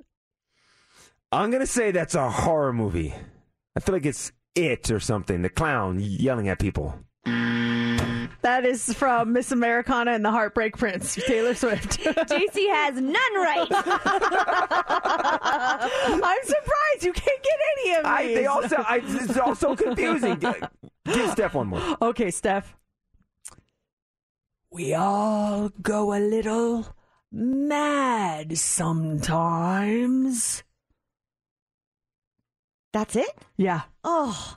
I'm gonna say that's a horror movie. I feel like it's it or something. The clown yelling at people. That is from Miss Americana and the Heartbreak Prince, Taylor Swift. JC has none right. I'm surprised you can't get any of these. I, they also, I, it's all so confusing. Give Steph one more. Okay, Steph. We all go a little mad sometimes. That's it? Yeah. Oh,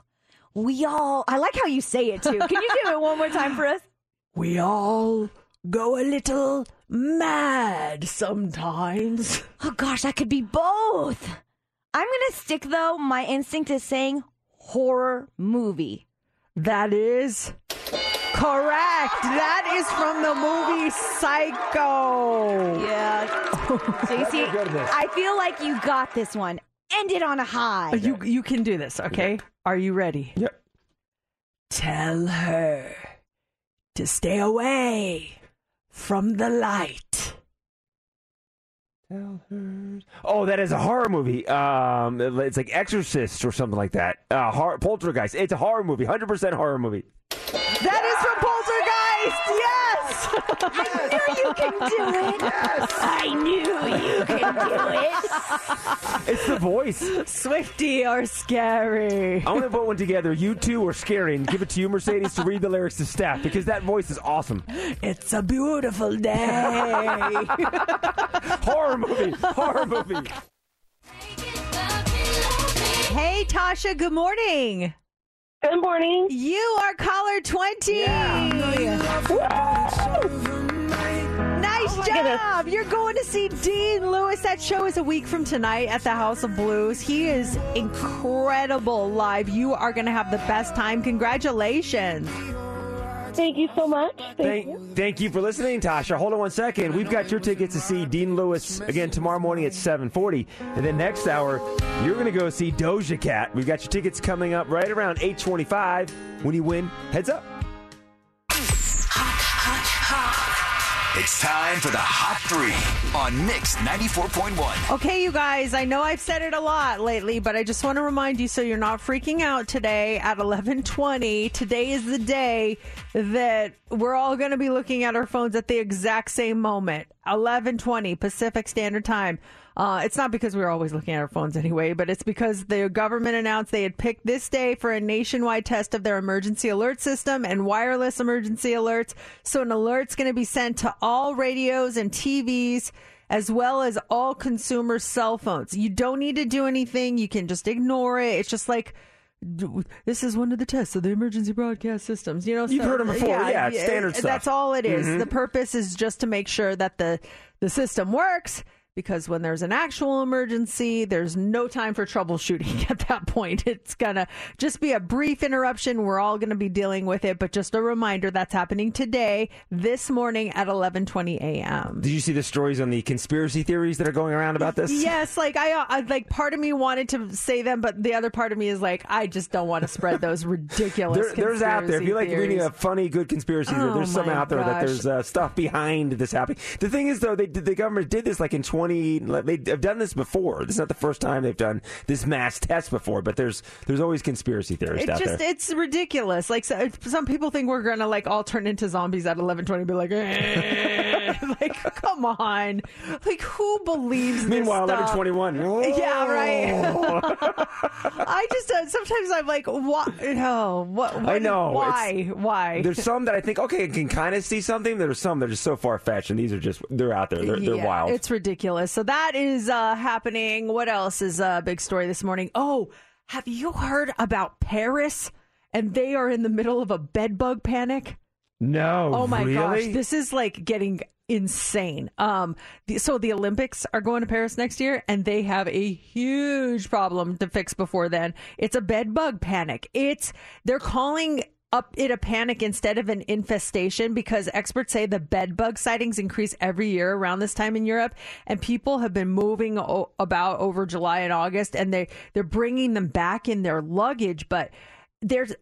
we all. I like how you say it too. Can you do it one more time for us? We all go a little mad sometimes. Oh gosh, that could be both. I'm gonna stick though. My instinct is saying horror movie. That is correct. That is from the movie Psycho. Yeah. JC, good at this. I feel like you got this one. End it on a high. You you can do this, okay? Are you ready? Yep. Tell her to stay away from the light. Tell her. Oh, that is a horror movie. Um, it's like Exorcist or something like that. Uh, horror, Poltergeist. It's a horror movie. Hundred percent horror movie. That is from Poltergeist. Yes. I knew you can do it. I knew you can do it. It's the voice. Swiftie or scary. I want to put one together. You two are scary and give it to you, Mercedes, to read the lyrics to Steph because that voice is awesome. It's a beautiful day. horror movie. Horror movie. hey, Tasha. Good morning. Good morning. You are caller 20. Woo! Nice. Oh nice job. You're going to see Dean Lewis. That show is a week from tonight at the House of Blues. He is incredible live. You are going to have the best time. Congratulations. Thank you so much. Thank, Thank, you. thank you for listening, Tasha. Hold on one second. We've got your tickets to see Dean Lewis again tomorrow morning at 7:40, and then next hour you're going to go see Doja Cat. We've got your tickets coming up right around 8:25. When you win, heads up. It's time for the Hot Three on Mix 94.1. Okay, you guys, I know I've said it a lot lately, but I just want to remind you so you're not freaking out today at 11:20. Today is the day that we're all going to be looking at our phones at the exact same moment. 11:20 Pacific Standard Time. Uh, it's not because we we're always looking at our phones anyway, but it's because the government announced they had picked this day for a nationwide test of their emergency alert system and wireless emergency alerts. So an alert's going to be sent to all radios and TVs as well as all consumer cell phones. You don't need to do anything. You can just ignore it. It's just like this is one of the tests of the emergency broadcast systems. You know, You've heard them before. Yeah, it's standard stuff. That's all it is. Mhm. The purpose is just to make sure that the the system works. Because when there's an actual emergency, there's no time for troubleshooting at that point. It's gonna just be a brief interruption. We're all gonna be dealing with it, but just a reminder that's happening today, this morning at 11:20 a.m. Did you see the stories on the conspiracy theories that are going around about this? Yes, like I, I like part of me wanted to say them, but the other part of me is like I just don't want to spread those ridiculous. There, there's out there. If you like conspiracy reading a funny, good conspiracy, theory, Oh, there's some out there that there's uh, stuff behind this happening. The thing is, though, they the government did this like in 20. They've done this before. This is not the first time they've done this mass test before. But there's there's always conspiracy theorists It's out just there. it's ridiculous. Like so, some people think we're gonna like all turn into zombies at eleven twenty. Be like, eh. like come on, like who believes? Meanwhile, this stuff? 11:21. Yeah, right. I just uh, sometimes I'm like, what? No, what? what I know. why? Why? There's some that I think okay, I can kind of see something. There's some that are just so far fetched, and these are just they're out there. They're, they're wild. It's ridiculous. So that is uh, happening. What else is a big story this morning? Oh, have you heard about Paris? And they are in the middle of a bedbug panic. no. Oh my really? gosh, this is like getting insane. Um, the, so the Olympics are going to Paris next year, and they have a huge problem to fix before then. It's a bed bug panic. It's they're calling up it a panic instead of an infestation because experts say the bed bug sightings increase every year around this time in Europe, and people have been moving o- about over July and August, and they they're bringing them back in their luggage, but there's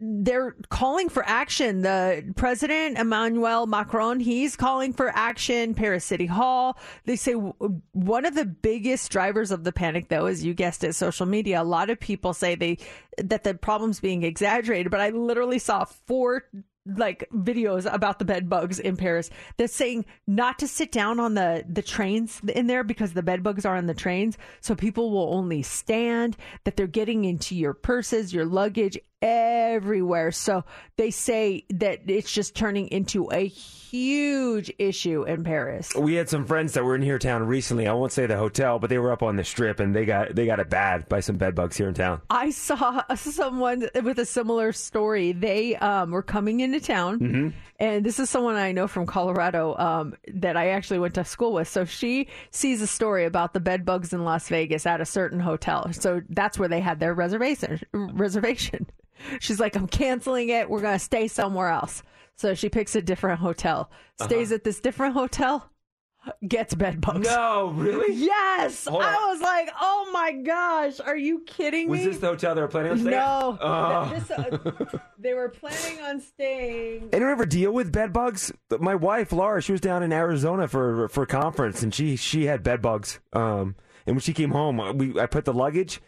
they're calling for action. The president Emmanuel Macron, he's calling for action. Paris City Hall. They say one of the biggest drivers of the panic, though, as you guessed it, social media. A lot of people say they that the problem's being exaggerated, but I literally saw four like videos about the bed bugs in Paris. They're saying not to sit down on the the trains in there because the bed bugs are on the trains, so people will only stand. That they're getting into your purses, your luggage, everywhere. So they say that it's just turning into a huge issue in Paris. We had some friends that were in here town recently. I won't say the hotel, but they were up on the strip and they got they got it bad by some bed bugs here in town. I saw someone with a similar story. They um, were coming into town, Mhm. and this is someone I know from Colorado um, that I actually went to school with. So she sees a story about the bed bugs in Las Vegas at a certain hotel. So that's where they had their reservation. Reservation. She's like, I'm canceling it. We're gonna stay somewhere else. So she picks a different hotel, stays at this different hotel, gets bed bugs. No, really? Yes. I was like, oh my gosh, are you kidding me? Was me? this the hotel they were planning on staying? No, Oh. This, uh, they were planning on staying. Anyone ever deal with bed bugs? My wife Laura, she was down in Arizona for for a conference, and she she had bed bugs. Um, and when she came home, we I put the luggage.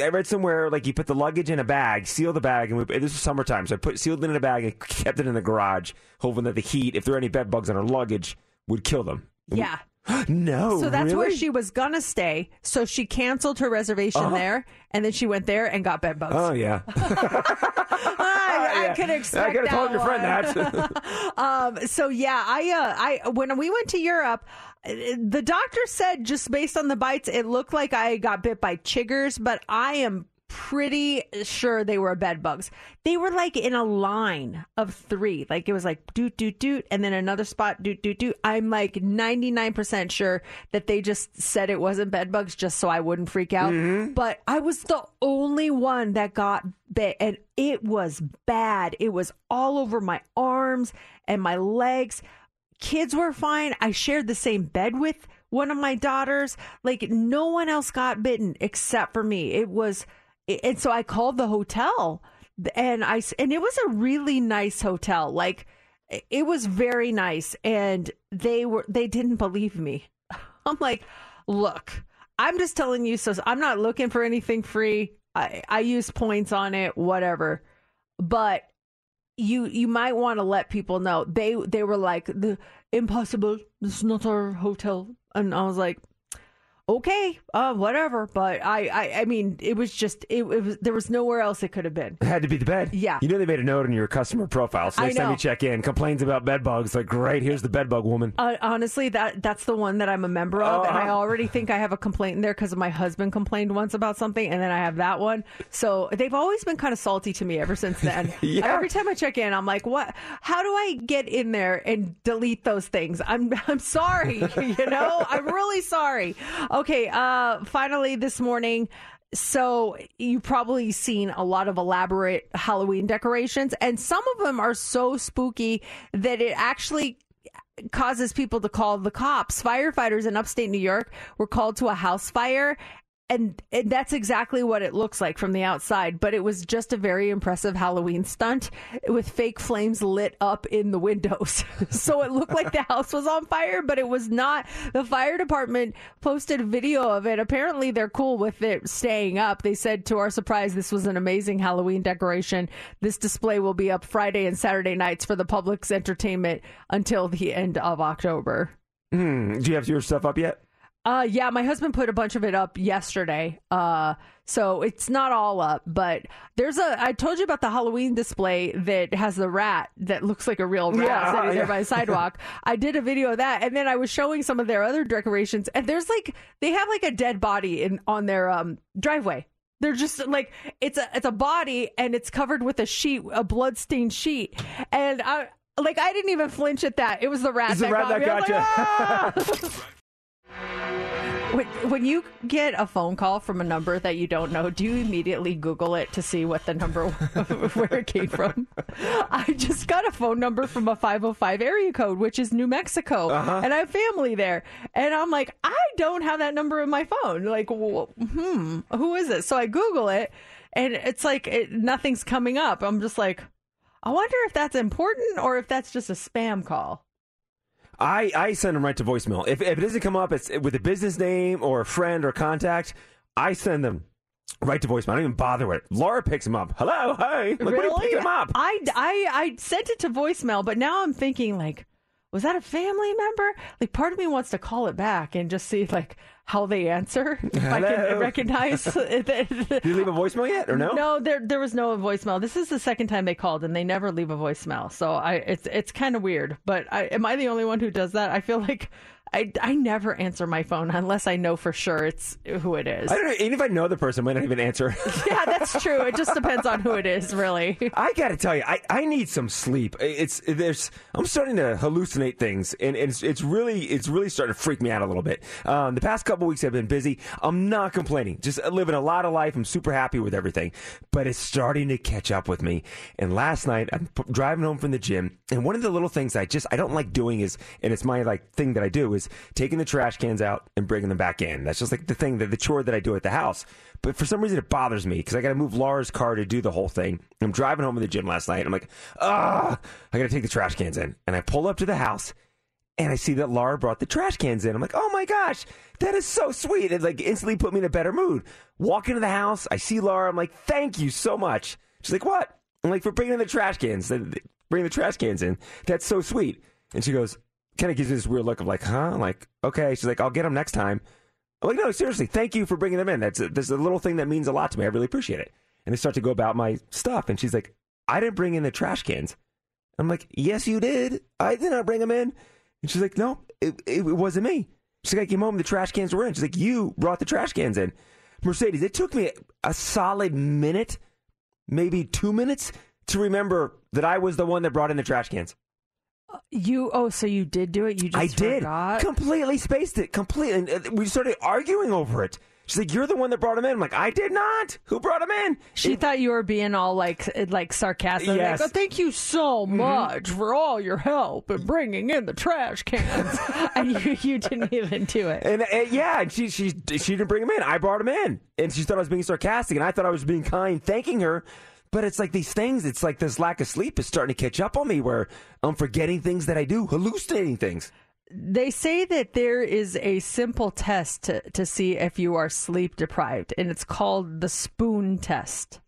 I read somewhere like you put the luggage in a bag, seal the bag, and we, this was summertime, so I put sealed it in a bag and kept it in the garage, hoping that the heat, if there were any bed bugs on her luggage, would kill them. Yeah. no, so that's really? where she was gonna stay. So she canceled her reservation Uh-huh. there, and then she went there and got bed bugs. Oh yeah, I, I could expect I could have told your friend that. um, so yeah, I, uh, I when we went to Europe, the doctor said just based on the bites, it looked like I got bit by chiggers, but I am pretty sure they were bed bugs. They were like in a line of three. Like it was like doot doot doot, and then another spot doot doot doot. I'm like 99% sure that they just said it wasn't bed bugs just so I wouldn't freak out. Mm-hmm. But I was the only one that got bit, and it was bad. It was all over my arms and my legs. Kids were fine. I shared the same bed with one of my daughters. Like no one else got bitten except for me. It was, and so I called the hotel, and I and it was a really nice hotel. Like it was very nice, and they were they didn't believe me. I'm like, look, I'm just telling you. So I'm not looking for anything free. I I use points on it, whatever. But you you might want to let people know they they were like the impossible this is not our hotel and i was like okay uh whatever but i i, I mean it was just it, it was there was nowhere else it could have been It had to be the bed. Yeah. You know they made a note in your customer profile. So next time you check in, complains about bed bugs. Like, great, here's the bed bug woman. uh, honestly that that's the one that i'm a member of and i Uh-huh. already think i have a complaint in there because my husband complained once about something and then i have that one so they've always been kind of salty to me ever since then Yeah. every time i check in i'm like what how do i get in there and delete those things i'm i'm sorry you know i'm really sorry okay uh finally this morning so you've probably seen a lot of elaborate halloween decorations and some of them are so spooky that it actually causes people to call the cops. Firefighters in upstate New York were called to a house fire. And, and that's exactly what it looks like from the outside, but it was just a very impressive Halloween stunt with fake flames lit up in the windows. so it looked like the house was on fire, but it was not. The fire department posted a video of it. Apparently, they're cool with it staying up. They said, to our surprise, this was an amazing Halloween decoration. This display will be up Friday and Saturday nights for the public's entertainment until the end of October. Hmm. Do you have your stuff up yet? Uh, yeah, my husband put a bunch of it up yesterday. Uh, so it's not all up, but there's a. I told you about the Halloween display that has the rat that looks like a real rat Yeah, sitting there by the sidewalk. I did a video of that, and then I was showing some of their other decorations, and there's like they have like a dead body in on their um driveway. They're just like it's a it's a body and it's covered with a sheet, a bloodstained sheet, and I. Like I didn't even flinch at that. It was the rat It's the that rat got that me. I was got like, you. "Ah!" When, when you get a phone call from a number that you don't know, do you immediately Google it to see what the number, where it came from? I just got a phone number from a 505 area code, which is New Mexico, Uh-huh. and I have family there. And I'm like, I don't have that number in my phone. Like, hmm, who is it? So I Google it, and it's like it, nothing's coming up. I'm just like, I wonder if that's important or if that's just a spam call. I, I send them right to voicemail. If, if it doesn't come up, it's with a business name or a friend or contact. I send them right to voicemail. I don't even bother with it. Laura picks them up. Hello, hey, like, what are you picking them up? I, I, I sent it to voicemail, but now I'm thinking like, was that a family member? Like, part of me wants to call it back and just see like how they answer. If I can recognize. Did you leave a voicemail yet or no? No, there there was no voicemail. This is the second time they called, and they never leave a voicemail. So I it's it's kind of weird. But I, am I the only one who does that? I feel like I I never answer my phone unless I know for sure it's who it is. I don't know. Even if I know the person, I might not even answer. yeah, that's true. It just depends on who it is, really. I got to tell you, I, I need some sleep. It's there's I'm starting to hallucinate things, and, and it's it's really it's really starting to freak me out a little bit. Um, the past couple weeks have been busy. I'm not complaining, just living a lot of life. I'm super happy with everything, but it's starting to catch up with me. And last night I'm p- driving home from the gym, and one of the little things I just I don't like doing is, and it's my like thing that I do is taking the trash cans out and bringing them back in. That's just like the thing that the chore that I do at the house. But for some reason, it bothers me because I got to move Laura's car to do the whole thing. I'm driving home from the gym last night. I'm like, ah, I got to take the trash cans in. And I pull up to the house and I see that Laura brought the trash cans in. I'm like, oh my gosh, that is so sweet. It like instantly put me in a better mood. Walk into the house, I see Laura. I'm like, thank you so much. She's like, what? I'm like, for bringing in the trash cans, bringing the trash cans in. That's so sweet. And she goes, kind of gives me this weird look of like, huh? Like, okay. She's like, I'll get them next time. I'm like, no, seriously, thank you for bringing them in. That's a, a little thing that means a lot to me. I really appreciate it. And I start to go about my stuff, and she's like, I didn't bring in the trash cans. I'm like, yes, you did. I did not bring them in. And she's like, no, it, it, it wasn't me. She's like, I came home, the trash cans were in. She's like, you brought the trash cans in. Mercedes, it took me a solid minute, maybe two minutes, to remember that I was the one that brought in the trash cans. You oh, so you did do it? You just I did. forgot? Completely spaced it. Completely. And uh, we started arguing over it. She's like, "You're the one that brought him in." I'm like, "I did not. Who brought him in?" She thought you were being all like like sarcastic. Yes. Mm-hmm. Like, oh, thank you so much for all your help in bringing in the trash cans. and you, you didn't even do it. And, and yeah, and she she she didn't bring him in. I brought him in, and she thought I was being sarcastic, and I thought I was being kind, thanking her. But it's like these things. It's like this lack of sleep is starting to catch up on me, where I'm forgetting things that I do, hallucinating things. They say that there is a simple test to, to see if you are sleep deprived, and it's called the spoon test.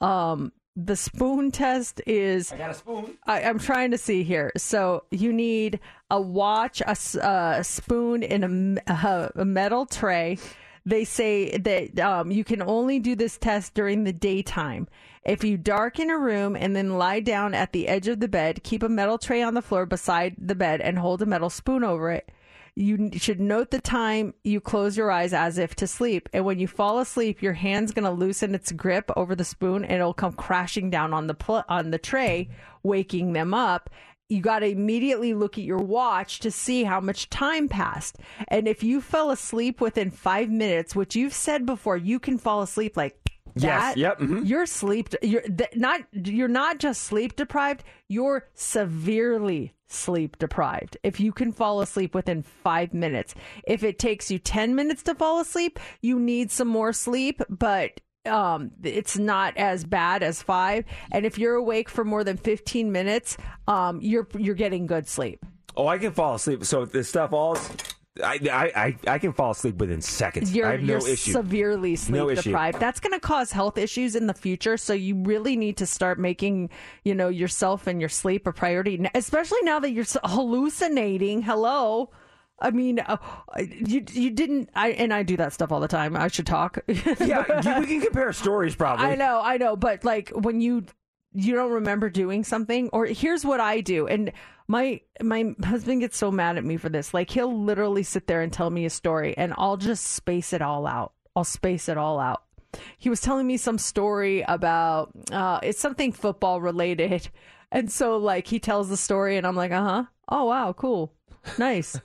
Um, the spoon test is. I got a spoon. I, am trying to see here. So you need a watch, a spoon, in a, metal tray. They say that um, you can only do this test during the daytime. If you darken a room and then lie down at the edge of the bed, keep a metal tray on the floor beside the bed and hold a metal spoon over it. You should note the time you close your eyes as if to sleep. And when you fall asleep, your hand's going to loosen its grip over the spoon and it'll come crashing down on the pl- on the tray, waking them up. You got to immediately look at your watch to see how much time passed. And if you fell asleep within 5 minutes, which you've said before, you can fall asleep like Yes, that, yep, mhm. you're sleep you're th- not you're not just sleep deprived you're severely sleep deprived. If you can fall asleep within 5 minutes. If it takes you 10 minutes to fall asleep you need some more sleep but um it's not as bad as 5 and if you're awake for more than 15 minutes um you're you're getting good sleep. Oh, I can fall asleep. So this stuff all, I I I, can fall asleep within seconds. You're, I have no you're issue. severely sleep No issue. deprived. That's going to cause health issues in the future. So you really need to start making, you know, yourself and your sleep a priority, especially now that you're hallucinating. Hello. I mean, uh, you you didn't. I and I do that stuff all the time. I should talk. yeah, we can compare stories probably. I know, I know, but like when you you don't remember doing something, or here's what I do, and my my husband gets so mad at me for this. Like he'll literally sit there and tell me a story, and I'll just space it all out. I'll space it all out. He was telling me some story about uh, it's something football related, and so like he tells the story, and I'm like, uh huh, oh wow, cool, nice,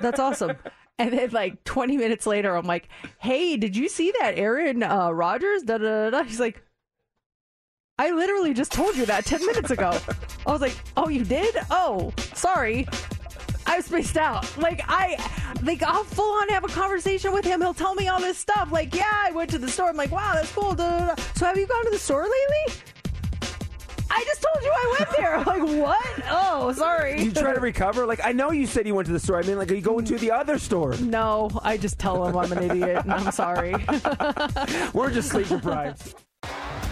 that's awesome. And then, like 20 minutes later, I'm like, "Hey, did you see that Aaron uh, Rodgers?" Da, da, da, da. He's like, "I literally just told you that 10 minutes ago." I was like, "Oh, you did? Oh, sorry." I was spaced out. Like I, like I'll full on have a conversation with him. He'll tell me all this stuff. Like, yeah, I went to the store. I'm like, wow, that's cool. Da, da, da. So have you gone to the store lately? I just told you I went there. Like, what? Oh, sorry. You try to recover? Like I know you said you went to the store. I mean, like are you going to the other store? No, I just tell him I'm an idiot and I'm sorry. We're just sleep deprived.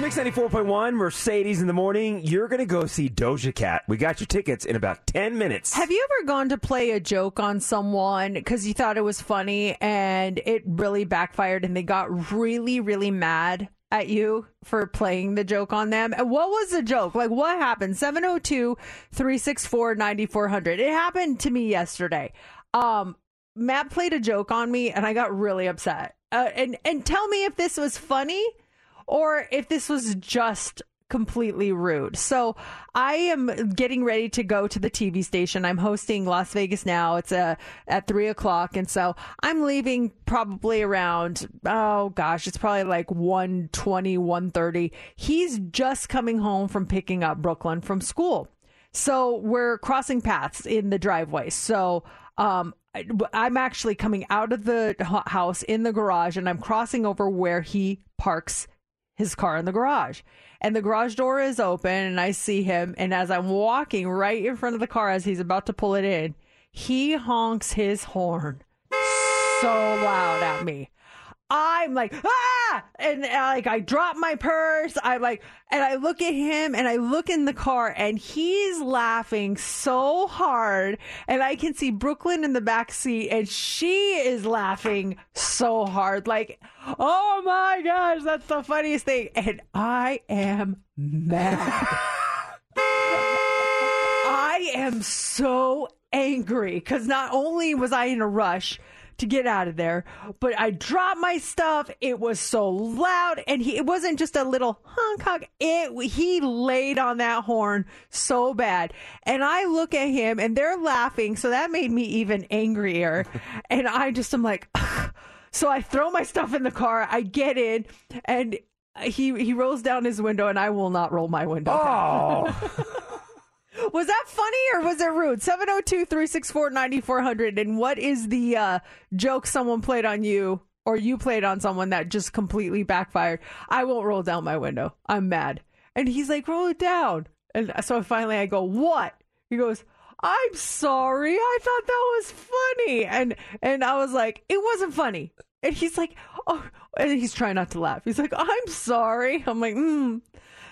Mix 94.1, Mercedes in the morning. You're going to go see Doja Cat. We got your tickets in about 10 minutes. Have you ever gone to play a joke on someone because you thought it was funny and it really backfired and they got really, really mad at you for playing the joke on them? And what was the joke? Like, what happened? 702 364 9400. It happened to me yesterday. Um, Matt played a joke on me and I got really upset. Uh, and, and tell me if this was funny or if this was just completely rude. So I am getting ready to go to the TV station. I'm hosting Las Vegas now. It's uh, at three o'clock. And so I'm leaving probably around, oh gosh, it's probably like 120, 130. He's just coming home from picking up Brooklyn from school. So we're crossing paths in the driveway. So um, I'm actually coming out of the house in the garage and I'm crossing over where he parks his car in the garage. And the garage door is open and I see him. And as I'm walking right in front of the car as he's about to pull it in, he honks his horn so loud at me. I'm like, ah! And uh, like, I drop my purse. I like, and I look at him and I look in the car and he's laughing so hard. And I can see Brooklyn in the back seat and she is laughing so hard. Like, oh my gosh, that's the funniest thing. And I am mad. I am so angry because not only was I in a rush to get out of there, but I dropped my stuff. It was so loud, and he it wasn't just a little honk honk. It he laid on that horn so bad, and I look at him, and they're laughing, so that made me even angrier, and I just am like. So I throw my stuff in the car. I get in, and he he rolls down his window, and I will not roll my window. down. Oh. Was that funny or was it rude? 702 364 9400. And what is the uh, joke someone played on you or you played on someone that just completely backfired? I won't roll down my window. I'm mad. And he's like, roll it down. And so finally I go, what? He goes, I'm sorry. I thought that was funny. And and I was like, it wasn't funny. And he's like, oh, and he's trying not to laugh. He's like, I'm sorry. I'm like, hmm.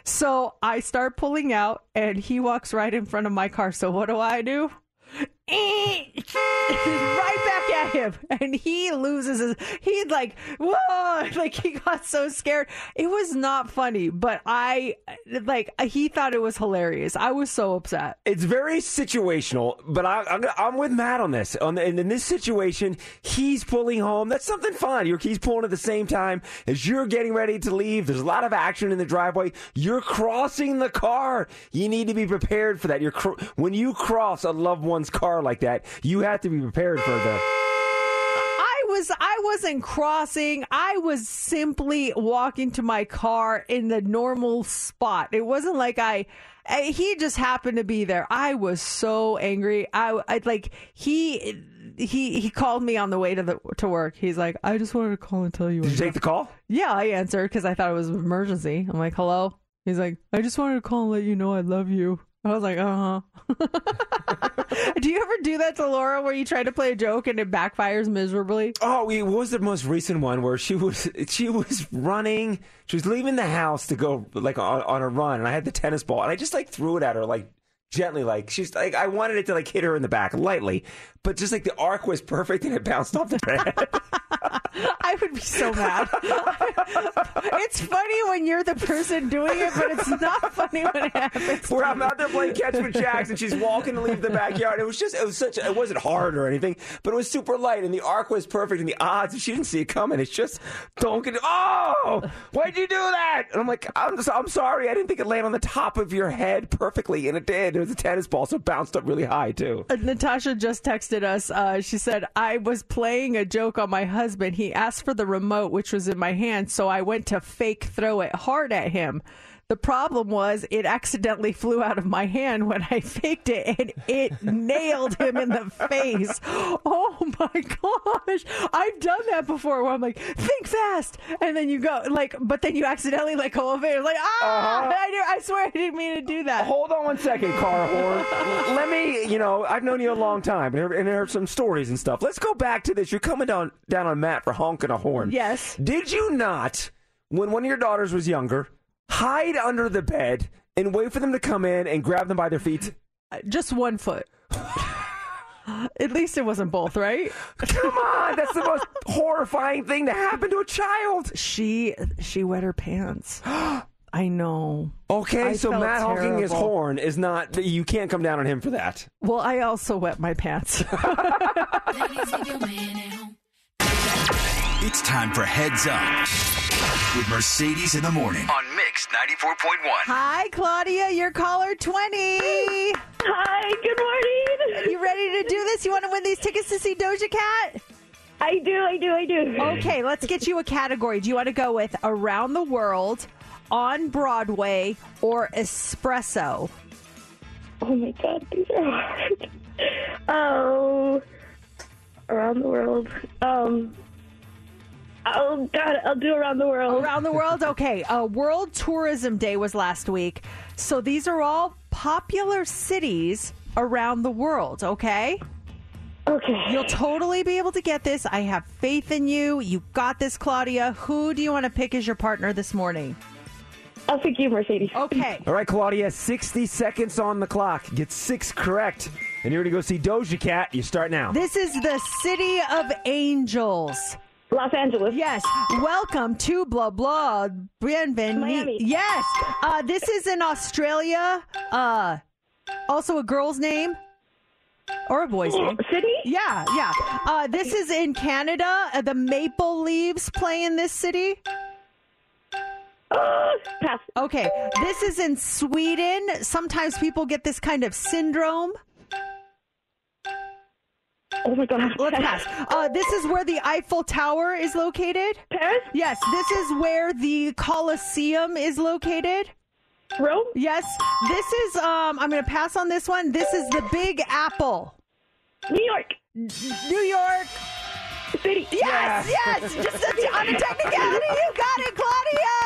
So I start pulling out, and he walks right in front of my car. So what do I do? right back at him, and he loses his. He like whoa, like he got so scared. It was not funny, but I like he thought it was hilarious. I was so upset. It's very situational, but I, I'm, I'm with Matt on this. On the, and in this situation, he's pulling home. That's something fun. You're, he's pulling at the same time as you're getting ready to leave. There's a lot of action in the driveway. You're crossing the car. You need to be prepared for that. You're cr- when you cross a loved one's car like that, you have to be prepared for the. I was I wasn't crossing. I was simply walking to my car in the normal spot. It wasn't like I, I he just happened to be there. I was so angry. I, I like he he he called me on the way to the to work. He's like, "I just wanted to call and tell you." Did you take the call? Yeah, I answered because I thought it was an emergency. I'm like, "Hello." He's like, "I just wanted to call and let you know I love you." I was like, uh huh. do you ever do that to Laura where you try to play a joke and it backfires miserably? Oh, what was the most recent one where she was she was running, she was leaving the house to go like on, on a run, and I had the tennis ball, and I just like threw it at her like gently, like she's like I wanted it to like hit her in the back lightly, but just like the arc was perfect and it bounced off the head. I would be so mad. it's funny when you're the person doing it, but it's not funny when it happens. Where I'm out there playing catch with Jacks and she's walking to leave the backyard. It was just, it was such, it wasn't hard or anything, but it was super light and the arc was perfect and the odds, if she didn't see it coming, it's just, don't get, oh, why'd you do that? And I'm like, I'm, just, I'm sorry. I didn't think it landed on the top of your head perfectly. And it did. It was a tennis ball, so it bounced up really high too. Uh, Natasha just texted us. Uh, she said, I was playing a joke on my husband. He asked for the remote, which was in my hand, so I went to fake throw it hard at him. The problem was it accidentally flew out of my hand when I faked it and it nailed him in the face. Oh my gosh. I've done that before where I'm like, think fast. And then you go, like, but then you accidentally let go it. It's like, ah, Uh-huh. I, did- I swear I didn't mean to do that. Hold on one second, car whore. Let me, you know, I've known you a long time, and and there are some stories and stuff. Let's go back to this. You're coming down down on Matt for honking a horn. Yes. Did you not, when one of your daughters was younger, hide under the bed and wait for them to come in and grab them by their feet? Uh, Just one foot. At least it wasn't both, right? Come on, that's the most horrifying thing to happen to a child. She she wet her pants. I know. Okay, I so felt Matt honking his horn is not. You can't come down on him for that. Well, I also wet my pants. It's time for Heads Up with Mercedes in the morning on Mix 94.1. Hi, Claudia. You're caller 20. Hi, good morning. You ready to do this? You want to win these tickets to see Doja Cat? I do, I do, I do. Okay, let's get you a category. Do you want to go with around the world, on Broadway, or espresso? Oh my god, these are hard. Oh, around the world. Um. Oh god, I'll do around the world. Around the world? Okay. Uh, World Tourism Day was last week. So these are all popular cities around the world, okay? Okay. You'll totally be able to get this. I have faith in you. You got this, Claudia. Who do you want to pick as your partner this morning? I'll pick you, Mercedes. Okay. All right, Claudia, 60 seconds on the clock. Get six correct. And you're going to go see Doja Cat. You start now. This is the City of Angels. Los Angeles. Yes. Welcome to blah blah. Bienvenue. Miami. Yes. Uh, this is in Australia. Uh, also a girl's name or a boy's name. City? Yeah, yeah. Uh, this is in Canada. Uh, the Maple Leaves play in this city. Uh, pass. Okay. This is in Sweden. Sometimes people get this kind of syndrome. Oh my god. Let's pass. Uh, this is where the Eiffel Tower is located. Paris? Yes. This is where the Colosseum is located. Rome? Yes. This is. Um. I'm going to pass on this one. This is the Big Apple. New York. New York. City. Yes. Yes. Just a, on a technicality, you got it, Claudia.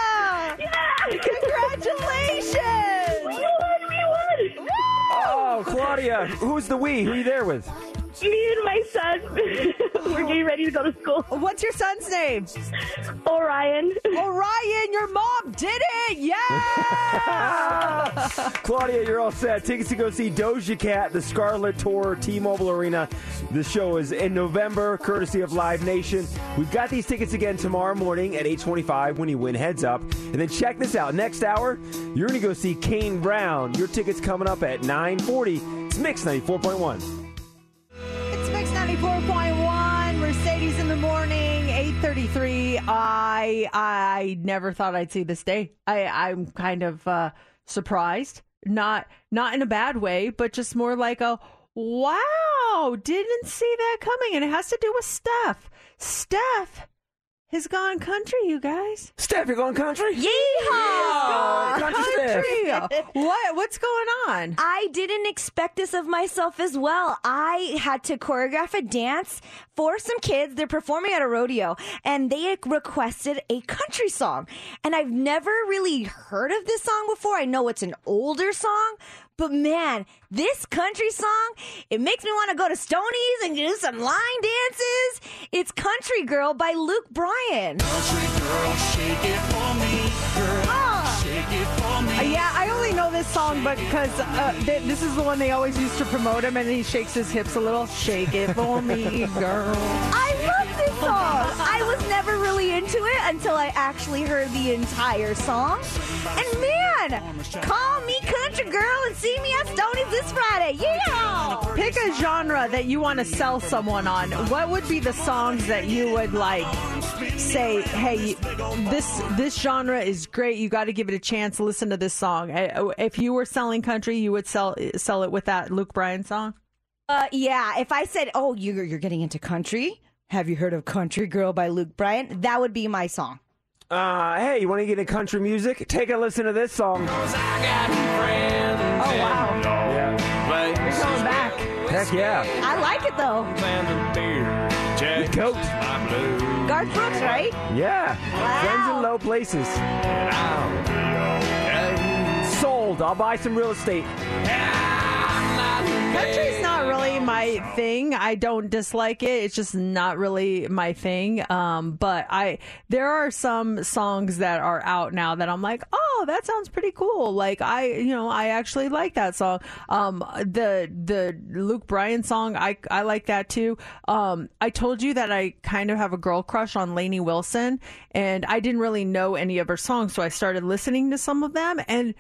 Yeah. Congratulations. We won, we won. Oh, Claudia, who's the we? Who are you there with? Me and my son, we're getting ready to go to school. What's your son's name? Orion. Orion, your mom did it! Yeah! Claudia, you're all set. Tickets to go see Doja Cat, the Scarlet Tour, T-Mobile Arena. The show is in November, courtesy of Live Nation. We've got these tickets again tomorrow morning at 8:25 when you win Heads Up. And then check this out. Next hour, you're going to go see Kane Brown. Your tickets coming up at 9:40. It's Mix 94.1. It's 94.1, Mercedes in the morning, 833. I I never thought I'd see this day. I, I'm kind of uh, surprised. Not not in a bad way, but just more like a wow, didn't see that coming. And it has to do with Steph. Steph has gone country, you guys. Steph, you're going country? Yeehaw! Country Steph. Country. what what's going on? I didn't expect this of myself as well. I had to choreograph a dance for some kids. They're performing at a rodeo and they requested a country song. And I've never really heard of this song before. I know it's an older song, but man, this country song, it makes me want to go to Stoney's and do some line dances. It's Country Girl by Luke Bryan. Country girl, shake it for me, girl. Shake it this song but because uh, th- this is the one they always used to promote him, and he shakes his hips a little. Shake it for me, girl. I love this song. I was never really into it until I actually heard the entire song. And man, call me country girl and see me at Stoney's this Friday. Yeah. Pick a genre that you want to sell someone on. What would be the songs that you would like? Say, hey, this this genre is great. You got to give it a chance. Listen to this song. If you were selling country, you would sell sell it with that Luke Bryan song. Uh, yeah. If I said, "Oh, you're you're getting into country," have you heard of "Country Girl" by Luke Bryan? That would be my song. Uh, hey, you want to get into country music? Take a listen to this song. Oh wow, Heck yeah. I like it though. With Goat. Garth Brooks, right? Yeah. Wow. Friends in low places. Sold. I'll buy some real estate. Country's not really my thing. I don't dislike it. It's just not really my thing. Um, but I there are some songs that are out now that I'm like, oh, that sounds pretty cool. Like I, you know, I actually like that song. Um, the the Luke Bryan song, I I like that too. Um, I told you that I kind of have a girl crush on Lainey Wilson, and I didn't really know any of her songs, so I started listening to some of them, and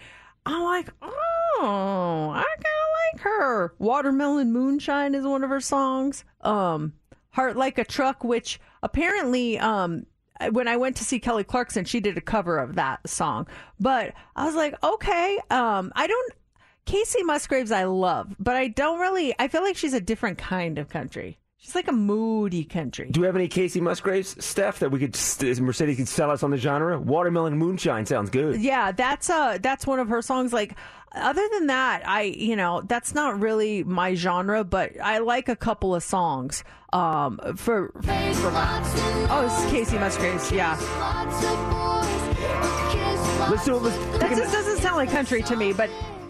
I'm like, oh, I kind of like her. Watermelon Moonshine is one of her songs. Um, Heart Like a Truck, which apparently, um, when I went to see Kelly Clarkson, she did a cover of that song. But I was like, okay, um, I don't. Kacey Musgraves, I love, but I don't really. I feel like she's a different kind of country. She's like a moody country. Do we have any Kacey Musgraves, stuff that we could Mercedes could sell us on the genre? Watermelon Moonshine sounds good. Yeah, that's uh that's one of her songs. Like other than that, I you know that's not really my genre, but I like a couple of songs. Um, for, for oh, it's Kacey Musgraves. Yeah. Let's do it. Let's That just doesn't sound like country to me, but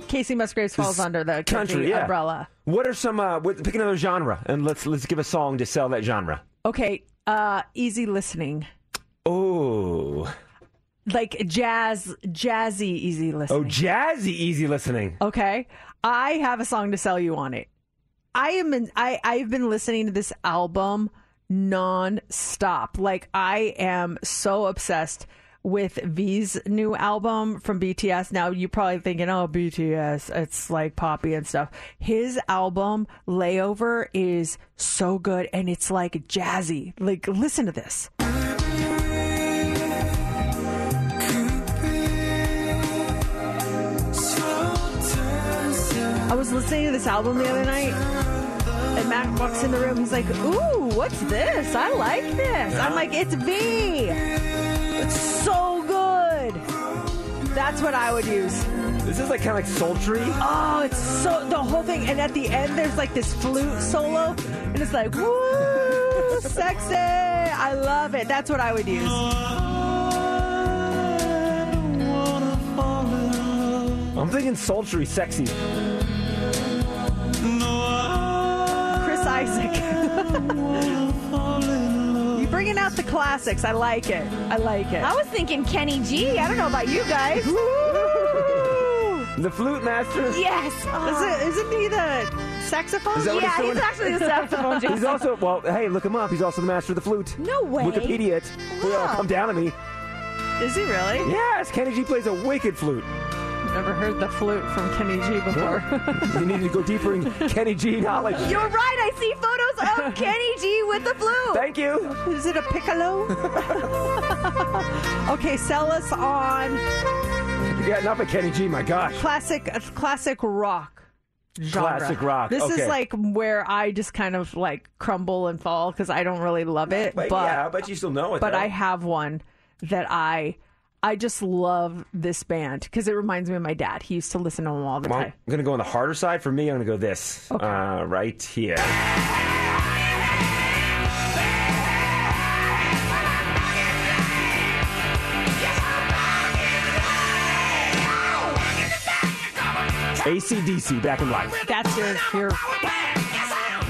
Kacey Musgraves falls under the country, country yeah. umbrella. What are some? Uh, what, pick another genre, and let's let's give a song to sell that genre. Okay, uh, easy listening, Oh, like jazz, jazzy, easy oh, listening. oh, jazzy, easy listening. Okay, I have a song to sell you on it. I am in, I I've been listening to this album non-stop. Like I am so obsessed with V's new album from BTS. Now you're probably thinking, "Oh, BTS, it's like poppy and stuff." His album Layover is so good and it's like jazzy. Like listen to this. I was listening to this album the other night, and Matt walks in the room. He's like, "Ooh, what's this? I like this." I'm like, "It's V. It's so good." That's what I would use. This is like kind of like sultry. Oh, it's so the whole thing, and at the end there's like this flute solo, and it's like, "Woo, sexy!" I love it. That's what I would use. I'm thinking sultry, sexy. Classics. I like it. I like it. I was thinking Kenny G. I don't know about you guys. The flute master. Yes. Is it, isn't he the saxophone? Is that what yeah, doing? he's actually the saxophone. He's also well. Hey, look him up. He's also the master of the flute. No way. Wikipedia it. Well, Wow. come down to me. Is he really? Yes, Kenny G plays a wicked flute. Never heard the flute from Kenny G before. you need to go deeper in Kenny G knowledge. You're right. I see photos of Kenny G with the flute. Thank you. Is it a piccolo? okay, sell us on Yeah, enough of Kenny G. My gosh. classic uh, classic rock. Genre. Classic rock, This okay. is like where I just kind of like crumble and fall because I don't really love it. But, But, yeah, I bet you still know it. but though. I have one that I I just love this band because it reminds me of my dad. He used to listen to them all the Well, time. I'm gonna go on the harder side. For me, I'm gonna go this uh, right here. AC/DC, back in black. That's your your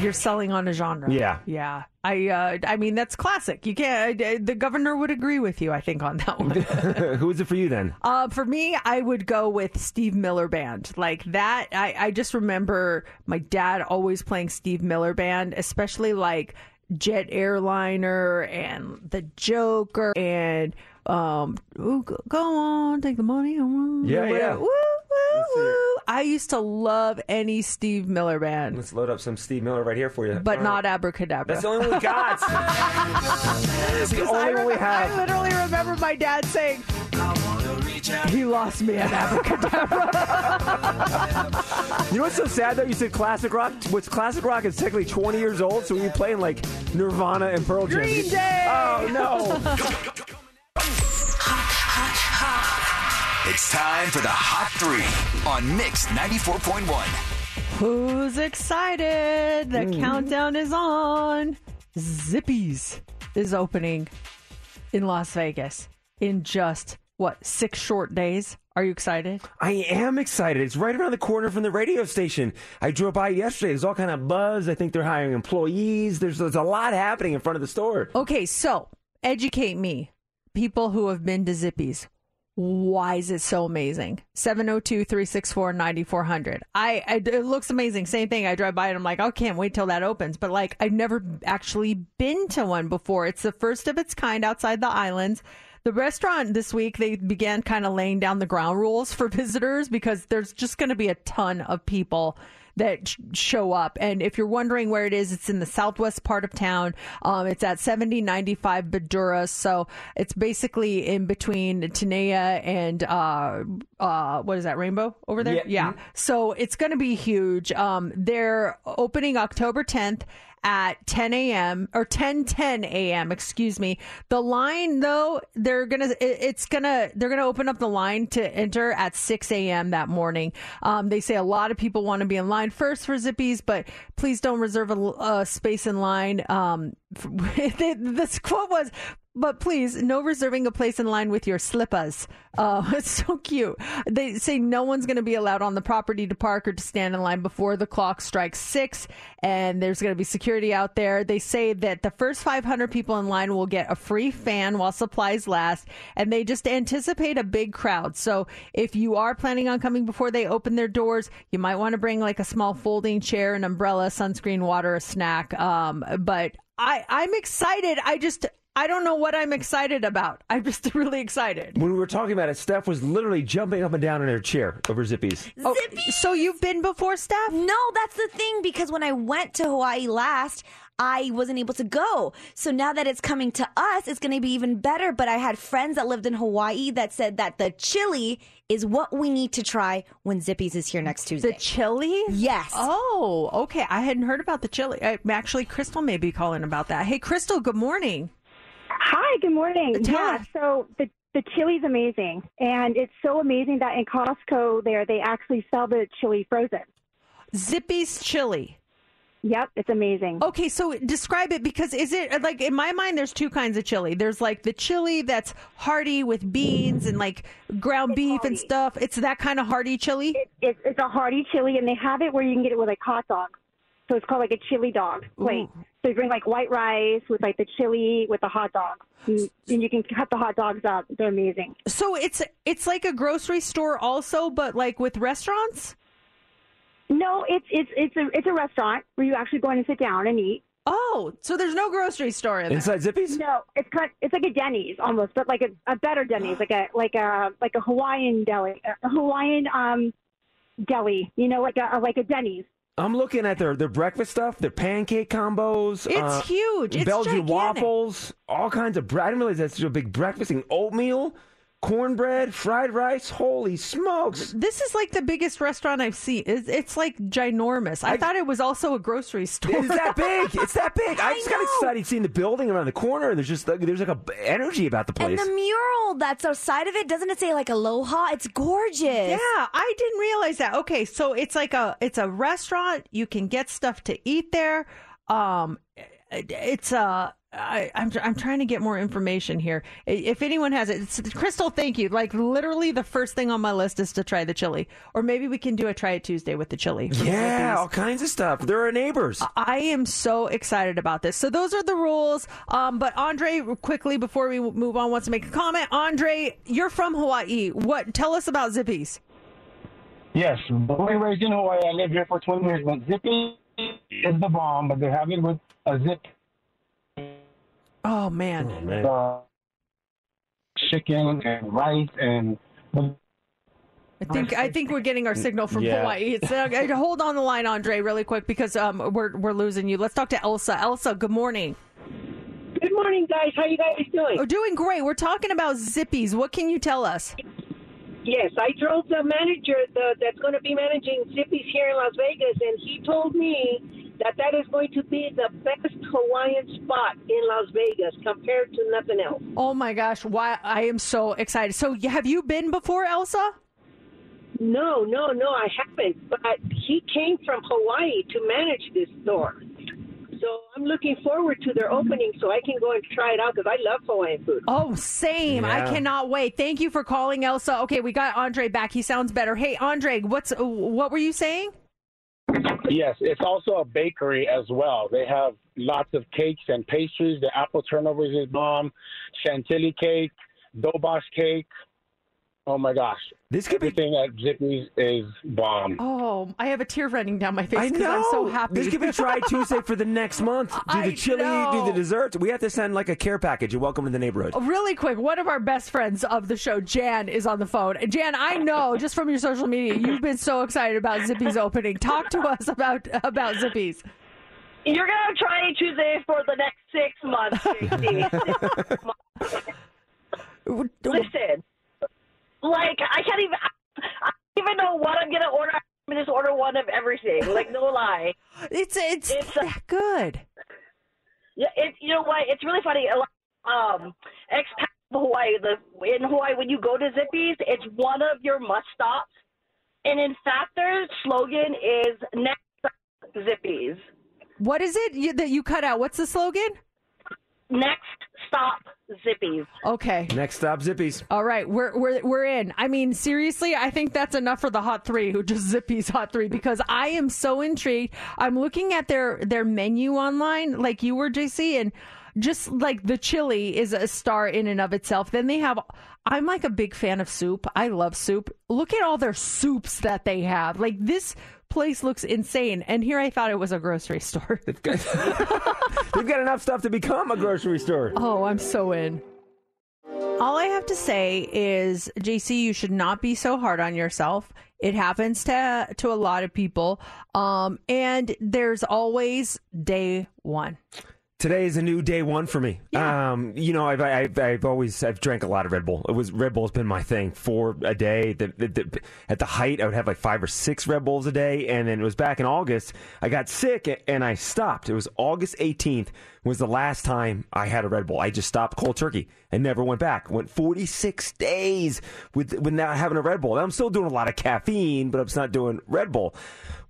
you're selling on a genre. Yeah. yeah. I uh, I mean that's classic. You can't. uh, The governor would agree with you. I think on that one. Who is it for you then? Uh, for me, I would go with Steve Miller Band. Like that, I, I just remember my dad always playing Steve Miller Band, especially like Jet Airliner and The Joker and um, ooh, go, go on, take the money. Yeah, yeah. Woo, woo, woo. I used to love any Steve Miller Band, Let's load up some Steve Miller right here for you. but All not right. Abracadabra. That's the only one we got. That's the only I, one we remember- I literally remember my dad saying, "He lost me at Abracadabra." You know what's so sad though? You said classic rock. What's classic rock is technically 20 years old, so we're playing like Nirvana and Pearl Jam. Green Day! Oh no! It's time for the Hot Three on Mix 94.1. Who's excited? The Mm-hmm. countdown is on. Zippy's is opening in Las Vegas in just what six short days. Are you excited? I am excited. It's right around the corner from the radio station. I drove by yesterday. There's all kind of buzz. I think they're hiring employees. There's there's a lot happening in front of the store. Okay, so educate me, people who have been to Zippy's. Why is it so amazing? 702 364 9400. I, I- It looks amazing. Same thing. I drive by and I'm like, I can't wait till that opens. But like, I've never actually been to one before. It's the first of its kind outside the islands. The restaurant this week, they began kind of laying down the ground rules for visitors because there's just going to be a ton of people that show up. And if you're wondering where it is, it's in the southwest part of town. Um, it's at 7095 Badura. So it's basically in between Tenaya and, uh, uh, what is that, Rainbow over there? Yeah. So it's going to be huge. Um, they're opening October 10th at 10 a.m. or 10 10 a.m. Excuse me. The line though, they're gonna it's gonna they're gonna open up the line to enter at 6 a.m. that morning. Um, they say a lot of people want to be in line first for Zippy's, but please don't reserve a, a space in line. Um, this quote was. But please, no reserving a place in line with your slippers. Uh, it's so cute. They say no one's going to be allowed on the property to park or to stand in line before the clock strikes six, and there's going to be security out there. They say that the first 500 people in line will get a free fan while supplies last, and they just anticipate a big crowd. So if you are planning on coming before they open their doors, you might want to bring like a small folding chair, an umbrella, sunscreen, water, a snack. Um, but I, I'm excited. I just, I don't know what I'm excited about. I'm just really excited. When we were talking about it, Steph was literally jumping up and down in her chair over Zippy's. Oh, so you've been before, Steph? No, that's the thing because when I went to Hawaii last, I wasn't able to go. So now that it's coming to us, it's going to be even better. But I had friends that lived in Hawaii that said that the chili is what we need to try when Zippy's is here next Tuesday. The chili? Yes. Oh, okay. I hadn't heard about the chili. I, actually, Crystal may be calling about that. Hey, Crystal, good morning. Hi, good morning. Yeah, so the the chili's amazing, and it's so amazing that in Costco there they actually sell the chili frozen. Zippy's chili. Yep, it's amazing. Okay, so describe it because is it like in my mind? There's two kinds of chili. There's like the chili that's hearty with beans and like ground beef and stuff. It's that kind of hearty chili. It's it's a hearty chili, and they have it where you can get it with like hot dogs. So it's called like a chili dog plate. So you bring like white rice with like the chili with the hot dogs, and, and you can cut the hot dogs up. They're amazing. So it's it's like a grocery store also, but like with restaurants. No, it's it's it's a it's a restaurant where you actually go in and sit down and eat. Oh, so there's no grocery store in there. Inside Zippy's? No, it's kind it's like a Denny's almost, but like a, a better Denny's, like a like a like a Hawaiian deli, a Hawaiian um deli. You know, like a like a Denny's. I'm looking at their, their breakfast stuff, their pancake combos. It's uh, huge. It's Belgian gigantic. waffles, all kinds of bread. I didn't realize that's a big breakfast thing. Oatmeal, cornbread, fried rice. Holy smokes. This is like the biggest restaurant I've seen. It's, it's like ginormous. I, thought it was also a grocery store. It's that big. It's that big. I, just got excited seeing the building around the corner. and There's just like, there's like a b- energy about the place. And the mural that's outside of it, doesn't it say like aloha? It's gorgeous. Yeah, I didn't realize that. Okay, so it's like a it's a restaurant. You can get stuff to eat there. Um, it's a. I, I'm I'm trying to get more information here. If anyone has it, it's, Crystal, thank you. Like literally, the first thing on my list is to try the chili, or maybe we can do a try it Tuesday with the chili. yeah, Zippy's. all kinds of stuff. There are neighbors. I am so excited about this. So those are the rules. Um, but Andre, quickly before we move on, wants to make a comment. Andre, you're from Hawaii. What? Tell us about Zippy's. Yes, born and raised in Hawaii. I lived here for 20 years, but Zippy is the bomb, but they have it with a zip. Oh, man. Uh, chicken and rice and. I think I think we're getting our signal from Yeah. Hawaii. It's, uh, hold on the line, Andre, really quick, because um, we're we're losing you. Let's talk to Elsa. Elsa, good morning. Good morning, guys. How you guys doing? We're oh, doing great. We're talking about Zippy's. What can you tell us? Yes, I drove the manager the, that's going to be managing Zippy's here in Las Vegas, and he told me that that is going to be the best Hawaiian spot in Las Vegas compared to nothing else. Oh my gosh, why I am so excited. So, have you been before, Elsa? No, no, no, I haven't. But he came from Hawaii to manage this store. So I'm looking forward to their opening so I can go and try it out because I love Hawaiian food. Oh, same. I cannot wait. Thank you for calling, Elsa. Okay, we got Andre back. He sounds better. Hey, Andre, what's what were you saying? Yes, it's also a bakery as well. They have lots of cakes and pastries. The apple turnovers is bomb. Chantilly cake, Dobash cake. Oh my gosh! This could be. Everything at Zippy's is bomb. Oh, I have a tear running down my face because I'm so happy. This could be Try Tuesday for the next month. Do I the chili, do the desserts. We have to send like a care package. You're welcome to the neighborhood. Oh, really quick, one of our best friends of the show, Jan, is on the phone. And Jan, I know just from your social media, you've been so excited about Zippy's opening. Talk to us about about Zippy's. You're gonna try Tuesday for the next six months, Listen, like I can't even. I don't even know what I'm gonna order. I'm gonna just order one of everything. Like no lie. It's it's, it's that good. Yeah, it. You know what? It's really funny. Um, expat Hawaii. The in Hawaii when you go to Zippy's, it's one of your must stops. And in fact, their slogan is next Zippy's. What is it you, that you cut out? What's the slogan? Next stop Zippy's. Okay. Next stop, Zippy's. All right, we're we're we're in. I mean, seriously, I think that's enough for the hot three, who just Zippy's hot three, because I am so intrigued. I'm looking at their their menu online, like you were, JC, and just like the chili is a star in and of itself. Then they have. I'm like a big fan of soup. I love soup. Look at all their soups that they have. Like this place looks insane. And here I thought it was a grocery store. They've got enough stuff to become a grocery store. Oh, I'm so in. All I have to say is, JC, you should not be so hard on yourself. It happens to to a lot of people, um, and there's always day one. Today is a new day one for me. Um, you know, I've, I've I've always I've drank a lot of Red Bull. It was Red Bull's been my thing for a day. The, the, the, at the height, I would have like five or six Red Bulls a day, and then it was back in August. I got sick and I stopped. It was August 18th was the last time I had a Red Bull. I just stopped cold turkey and never went back. Went 46 days with without having a Red Bull. I'm still doing a lot of caffeine, but I'm not doing Red Bull.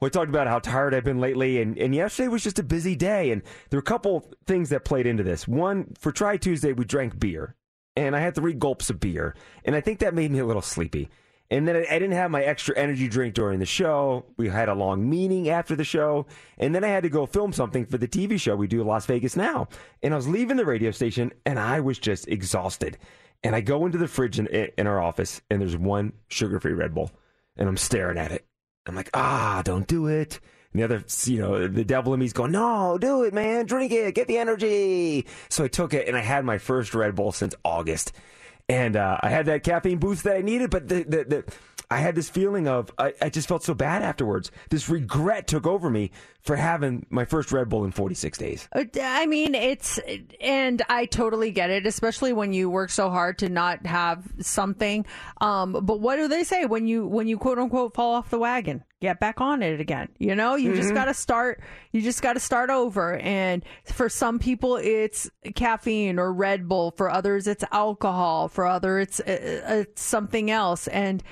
We talked about how tired I've been lately, and, and yesterday was just a busy day. And there were a couple things that played into this. One, for Try Tuesday, we drank beer, and I had three gulps of beer, and I think that made me a little sleepy. And then I, I didn't have my extra energy drink during the show. We had a long meeting after the show, and then I had to go film something for the TV show we do Las Vegas Now. And I was leaving the radio station, and I was just exhausted. And I go into the fridge in, in our office, and there's one sugar-free Red Bull, and I'm staring at it. I'm like, ah, don't do it. And the other, you know, the devil in me's going, no, do it, man. Drink it. Get the energy. So I took it and I had my first Red Bull since August. And uh, I had that caffeine boost that I needed, but the, the, the I had this feeling of, I, I just felt so bad afterwards. This regret took over me for having my first Red Bull in 46 days. Uh, I mean, it's, and I totally get it, especially when you work so hard to not have something. Um, but what do they say when you, when you quote unquote fall off the wagon? Get back on it again. You know, you just Mhm. got to start, you just got to start over. And for some people, it's caffeine or Red Bull. For others, it's alcohol. For others, it's, uh, it's something else. And,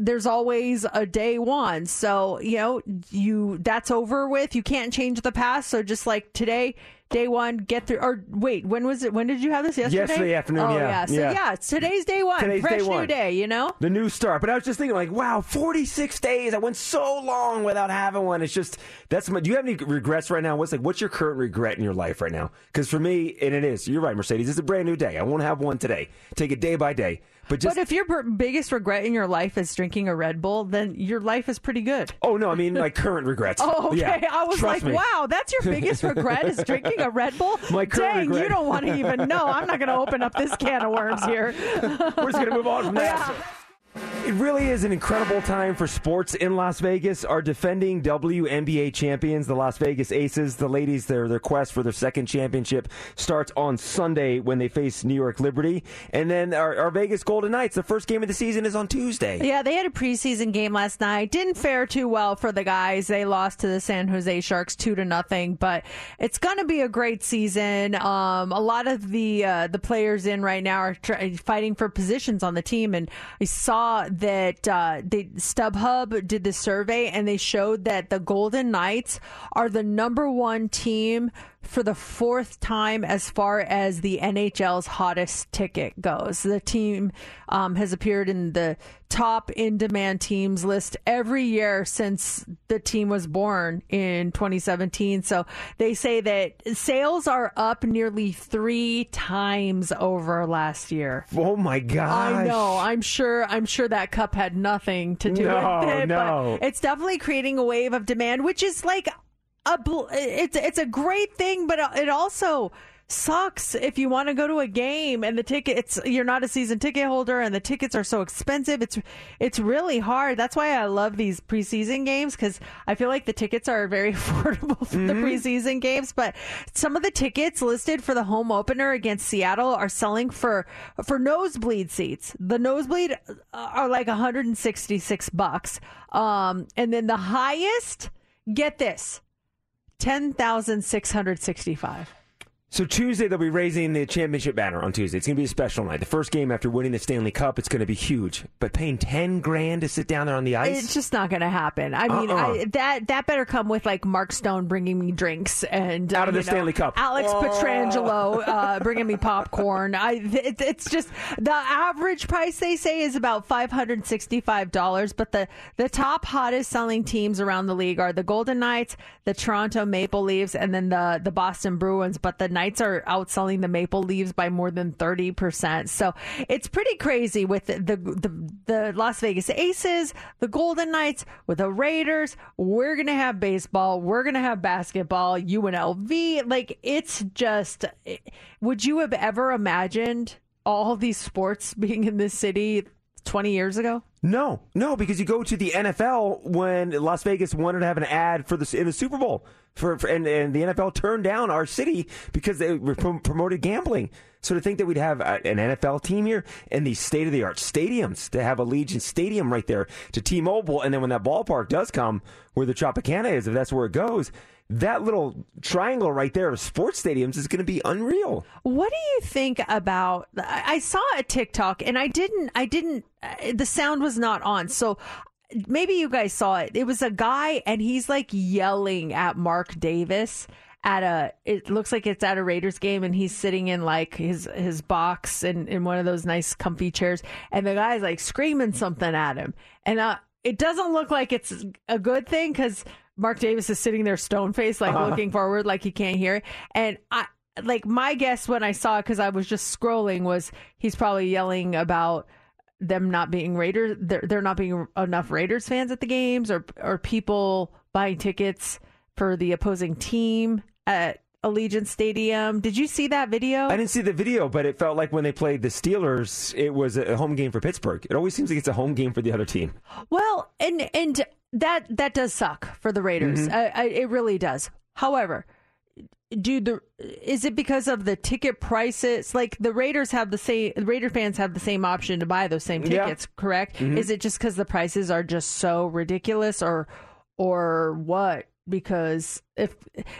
there's always a day one. So, you know, you that's over with. You can't change the past. So just like today, day one, get through or wait, when was it when did you have this yesterday? Yesterday afternoon, Oh yeah, So yeah. yeah, it's today's day one. Today's Fresh day new one. day, you know? The new start. But I was just thinking, like, wow, 46 days. I went so long without having one. It's just, that's my, do you have any regrets right now? What's like, what's your current regret in your life right now? Because for me, and it is, you're right, Mercedes, it's a brand new day. I won't have one today. Take it day by day. But just, but if your biggest regret in your life is drinking a Red Bull, then your life is pretty good. oh no, I mean, like current regrets. Oh, okay. Yeah, I was like, me. wow, that's your biggest regret is drinking a Red Bull? My current Dang, regret- you don't want to even know. I'm not going to open up this can of worms here. We're just going to move on from that. It really is an incredible time for sports in Las Vegas. Our defending WNBA champions, the Las Vegas Aces, the ladies, their their quest for their second championship starts on Sunday when they face New York Liberty, and then our, our Vegas Golden Knights. The first game of the season is on Tuesday. Yeah, they had a preseason game last night. Didn't fare too well for the guys. They lost to the San Jose Sharks two to nothing. But it's going to be a great season. Um, a lot of the uh, the players in right now are fighting for positions on the team, and I saw that uh, they StubHub did the survey, and they showed that the Golden Knights are the number one team for the fourth time as far as the NHL's hottest ticket goes. The team um, has appeared in the top in demand teams list every year since the team was born in 2017. So they say that sales are up nearly three times over last year. Oh my god! I know. I'm sure. I'm sure that cup had nothing to do No, with it. no. But it's definitely creating a wave of demand, which is like a. It's it's a great thing, but it also sucks if you want to go to a game and the ticket it's you're not a season ticket holder and the tickets are so expensive it's it's really hard that's why i love these preseason games because i feel like the tickets are very affordable for the preseason games but some of the tickets listed for the home opener against seattle are selling for for nosebleed seats the nosebleed uh, are like 166 bucks um and then the highest get this 10,665 So Tuesday they'll be raising the championship banner on Tuesday. It's going to be a special night. The first game after winning the Stanley Cup, it's going to be huge. But paying ten grand to sit down there on the ice, It's just not going to happen. I mean, Uh-uh. I, that that better come with like Mark Stone bringing me drinks and uh, Out of the know, Stanley Cup. Alex Oh. Pietrangelo uh, bringing me popcorn. I it, it's just the average price they say is about five hundred sixty five dollars. But the the top hottest selling teams around the league are the Golden Knights, the Toronto Maple Leafs, and then the the Boston Bruins. But the Knights are outselling the Maple leaves by more than thirty percent. So it's pretty crazy with the, the the the Las Vegas Aces, the Golden Knights, with the Raiders. We're gonna have baseball. We're gonna have basketball. UNLV. Like it's just. Would you have ever imagined all these sports being in this city twenty years ago? No, no, because you go to the NFL when Las Vegas wanted to have an ad for the in the Super Bowl for, for and, and the NFL turned down our city because they prom- promoted gambling. So to think that we'd have a, an NFL team here and these state of the art stadiums to have Allegiant Stadium right there to T-Mobile, and then when that ballpark does come where the Tropicana is, if that's where it goes, that little triangle right there of sports stadiums is going to be unreal. What do you think about? I saw a TikTok and I didn't. I didn't. uh, The sound was not on, so maybe you guys saw it. It was a guy and he's like yelling at Mark Davis at a. It looks like it's at a Raiders game and he's sitting in like his his box and in one of those nice comfy chairs, and the guy's like screaming something at him, and uh, it doesn't look like it's a good thing because. Mark Davis is sitting there stone faced, like Uh-huh. looking forward, like he can't hear it. And I, like my guess when I saw it because I was just scrolling was he's probably yelling about them not being Raiders, They're, they're not being enough Raiders fans at the games, or or people buying tickets for the opposing team at Allegiant Stadium. Did you see that video? I didn't see the video, but it felt like when they played the Steelers, it was a home game for Pittsburgh. It always seems like it's a home game for the other team. Well, and and that that does suck for the Raiders. Mhm. I, I, it really does. However, do the is it because of the ticket prices? Like the Raiders have the same Raider fans have the same option to buy those same Yeah. tickets, correct? Mhm. Is it just because the prices are just so ridiculous, or or what? Because if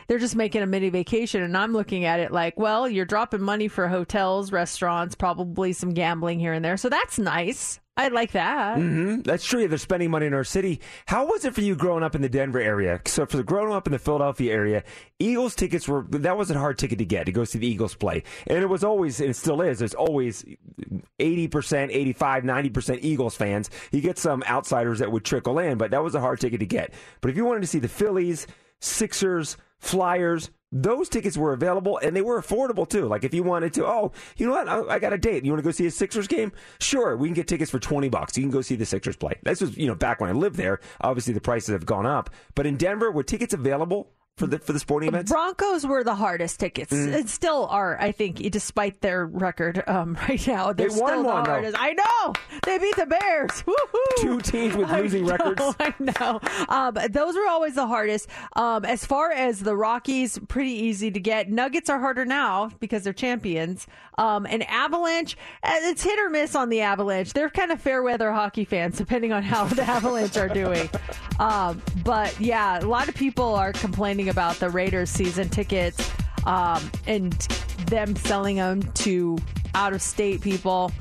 they're just making a mini vacation, and I'm looking at it like, well, you're dropping money for hotels, restaurants, probably some gambling here and there, so that's nice. I like that. hmm That's true. They're spending money in our city. How was it for you growing up in the Denver area? So for the growing up in the Philadelphia area, Eagles tickets were that was a hard ticket to get to go see the Eagles play, and it was always and it still is. There's always eighty percent, 85, 90 percent Eagles fans. You get some outsiders that would trickle in, but that was a hard ticket to get. But if you wanted to see the Phillies, Sixers, Flyers. Those tickets were available and they were affordable too. Like if you wanted to, oh, you know what? I, I got a date. You want to go see a Sixers game? Sure, we can get tickets for twenty bucks. You can go see the Sixers play. This was you know back when I lived there. Obviously the prices have gone up, but in Denver, were tickets available for the for the sporting events? Broncos were the hardest tickets. Mm. It still are, I think, despite their record um, right now. They're They won still one, the though. hardest. I know they beat the Bears. Woohoo! Two teams with I losing know, records. I know. Um, those were always the hardest. Um, as far as the Rockies, pretty easy to get. Nuggets are harder now because they're champions. Um, and Avalanche, uh, it's hit or miss on the Avalanche. They're kind of fair weather hockey fans, depending on how the Avalanche are doing. Um, but yeah, a lot of people are complaining about the Raiders season tickets um, and them selling them to out of state people.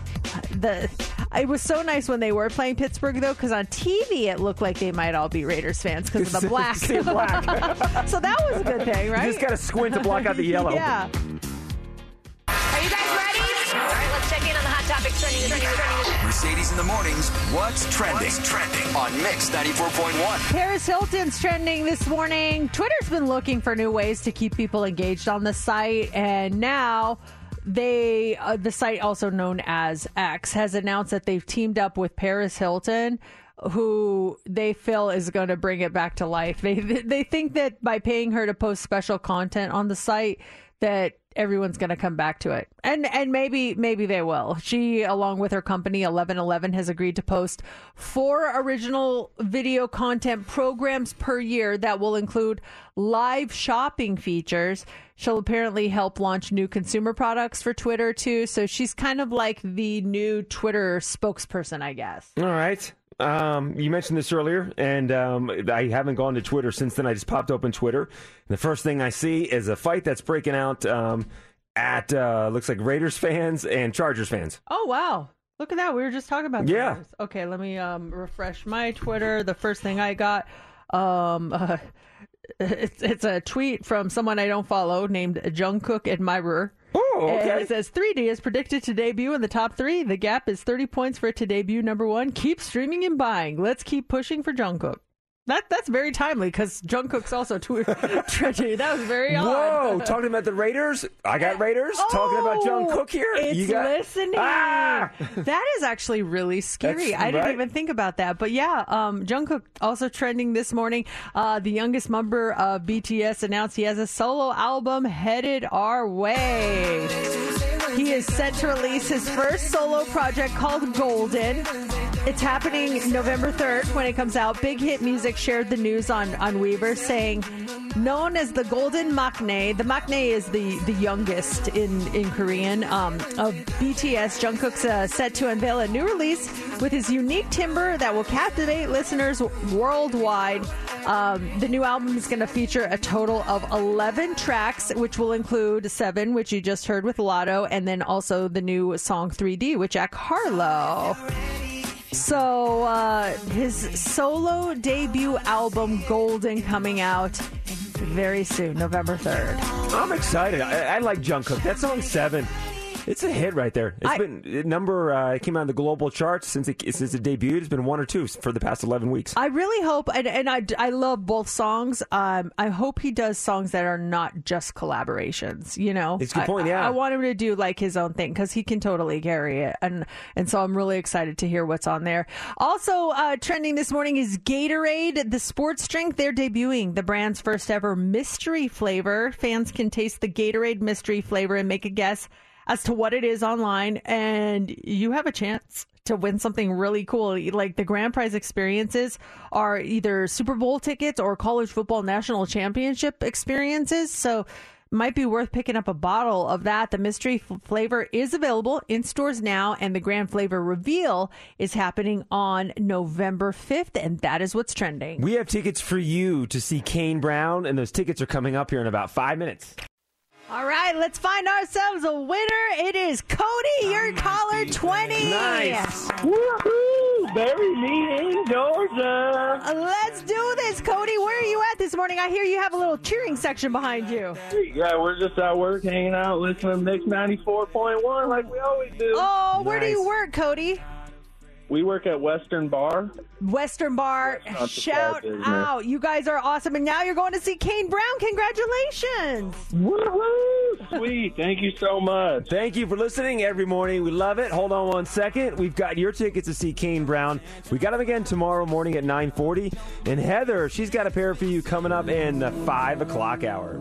The It was so nice when they were playing Pittsburgh, though, because on TV it looked like they might all be Raiders fans because of the black. Black. so that was a good thing, right? You just got to squint to block out the yellow. yeah. Are you guys ready? All right, let's check in on the hot topics trending, trending, trending. Mercedes in the mornings. What's trending? trending on Mix 94.1. Paris Hilton's trending this morning. Twitter's been looking for new ways to keep people engaged on the site, and now they, uh, the site also known as X, has announced that they've teamed up with Paris Hilton. Who they feel is going to bring it back to life. They they think that by paying her to post special content on the site, that everyone's going to come back to it. And and maybe maybe they will. She along with her company 1111 has agreed to post four original video content programs per year that will include live shopping features. She'll apparently help launch new consumer products for twitter too. So she's kind of like the new twitter spokesperson i guess. All right. Um, you mentioned this earlier, and um, I haven't gone to Twitter since then. I just popped open Twitter, the first thing I see is a fight that's breaking out um, at uh, looks like Raiders fans and Chargers fans. Oh wow. Look at that. We were just talking about Yeah. this. Okay, let me um refresh my Twitter. The first thing I got um uh, it's it's a tweet from someone I don't follow named Jungkook Admirer. Oh, And okay. it says 3D is predicted to debut in the top three. The gap is 30 points for it to debut number one. Keep streaming and buying. Let's keep pushing for Jungkook. That that's very timely because Jungkook's also tw- trending. That was very odd. Whoa! Talking about the Raiders, I got Raiders. talking about Oh, Cook here, It's you got listening. Ah! That is actually really scary. That's I didn't right. even think about that. But yeah, um, Jungkook also trending this morning. Uh, the youngest member of BTS announced he has a solo album headed our way. He is set to release his first solo project called Golden. It's happening November 3rd when it comes out. Big Hit Music shared the news on, on Weverse saying, known as the Golden Maknae, the Maknae is the, the youngest in, in Korean um, of BTS. Jungkook's uh, set to unveil a new release with his unique timbre that will captivate listeners worldwide. Um, the new album is going to feature a total of 11 tracks, which will include seven, which you just heard with Latto, and then also the new song 3D with Jack Harlow. So uh, his solo debut album Golden coming out very soon, November 3rd. I'm excited. I, I like Jungkook. That song Seven. It's a hit right there. It's I- been number. Uh, it came out in the global charts since it since it debuted. It's been one or two for the past eleven weeks. I really hope, and, and I, I love both songs. Um, I hope he does songs that are not just collaborations. You know, It's a good point, I, yeah. I want him to do like his own thing because he can totally carry it, and and so I'm really excited to hear what's on there. Also, uh, trending this morning is Gatorade, the sports drink. They're debuting the brand's first ever mystery flavor. Fans can taste the Gatorade mystery flavor and make a guess as to what it is online, and you have a chance to win something really cool. Like the grand prize experiences are either Super Bowl tickets or college football national championship experiences. So might be worth picking up a bottle of that. The mystery f- flavor is available in stores now, and the grand flavor reveal is happening on November 5th, and that is what's trending. We have tickets for you to see Kane Brown, and those tickets are coming up here in about five minutes. All right, let's find ourselves a winner. It is Cody, your caller 20. Nice. Woohoo! Bury me in Georgia. Let's do this, Cody. Where are you at this morning? I hear you have a little cheering section behind you. Yeah, we're just at work hanging out, listening to Mix 94.1 like we always do. Oh, where do you work, Cody? We work at Western Bar. Western Bar. Restaurant supply Shout business. out. You guys are awesome. And now you're going to see Kane Brown. Congratulations. Woohoo! Sweet. Thank you so much. Thank you for listening every morning. We love it. Hold on one second. We've got your tickets to see Kane Brown. We got them again tomorrow morning at 940. And Heather, she's got a pair for you coming up in the 5 o'clock hour.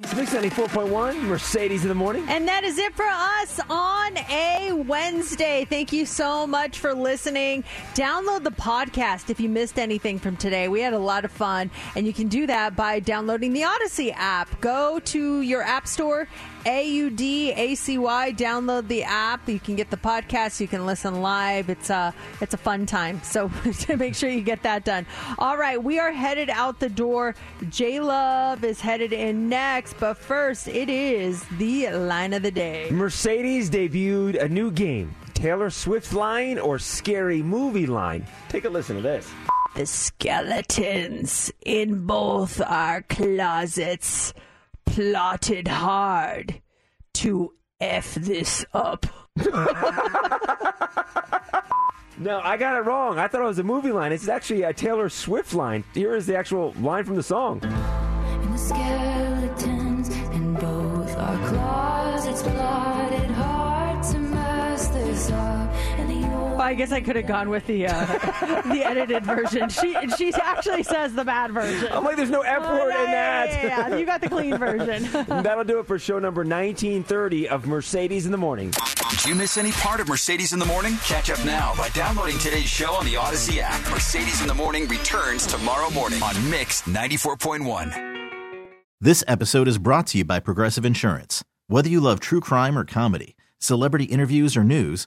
It's Mix 94.1, Mercedes in the morning. And that is it for us on a Wednesday. Thank you so much for listening. Download the podcast if you missed anything from today. We had a lot of fun, and you can do that by downloading the Audacy app. Go to your app store, A U D A C Y. Download the app. You can get the podcast. You can listen live. It's a it's a fun time. So make sure you get that done. All right, we are headed out the door. J Love is headed in next, but first it is the line of the day. Mercedes debuted a new game, Taylor Swift line or scary movie line? Take a listen to this. The skeletons in both our closets plotted hard to F this up. No, I got it wrong. I thought it was a movie line. It's actually a Taylor Swift line. Here is the actual line from the song. And the skeletons in both our closets plotted Well, I guess I could have gone with the uh, the edited version. She she actually says the bad version. I'm like, there's no F Oh, word yeah, in yeah, that. Yeah, yeah, you got the clean version. That'll do it for show number 1930 of Mercedes in the Morning. Did you miss any part of Mercedes in the Morning? Catch up now by downloading today's show on the Audacy app. Mercedes in the Morning returns tomorrow morning on Mix 94.1. This episode is brought to you by Progressive Insurance. Whether you love true crime or comedy, celebrity interviews or news,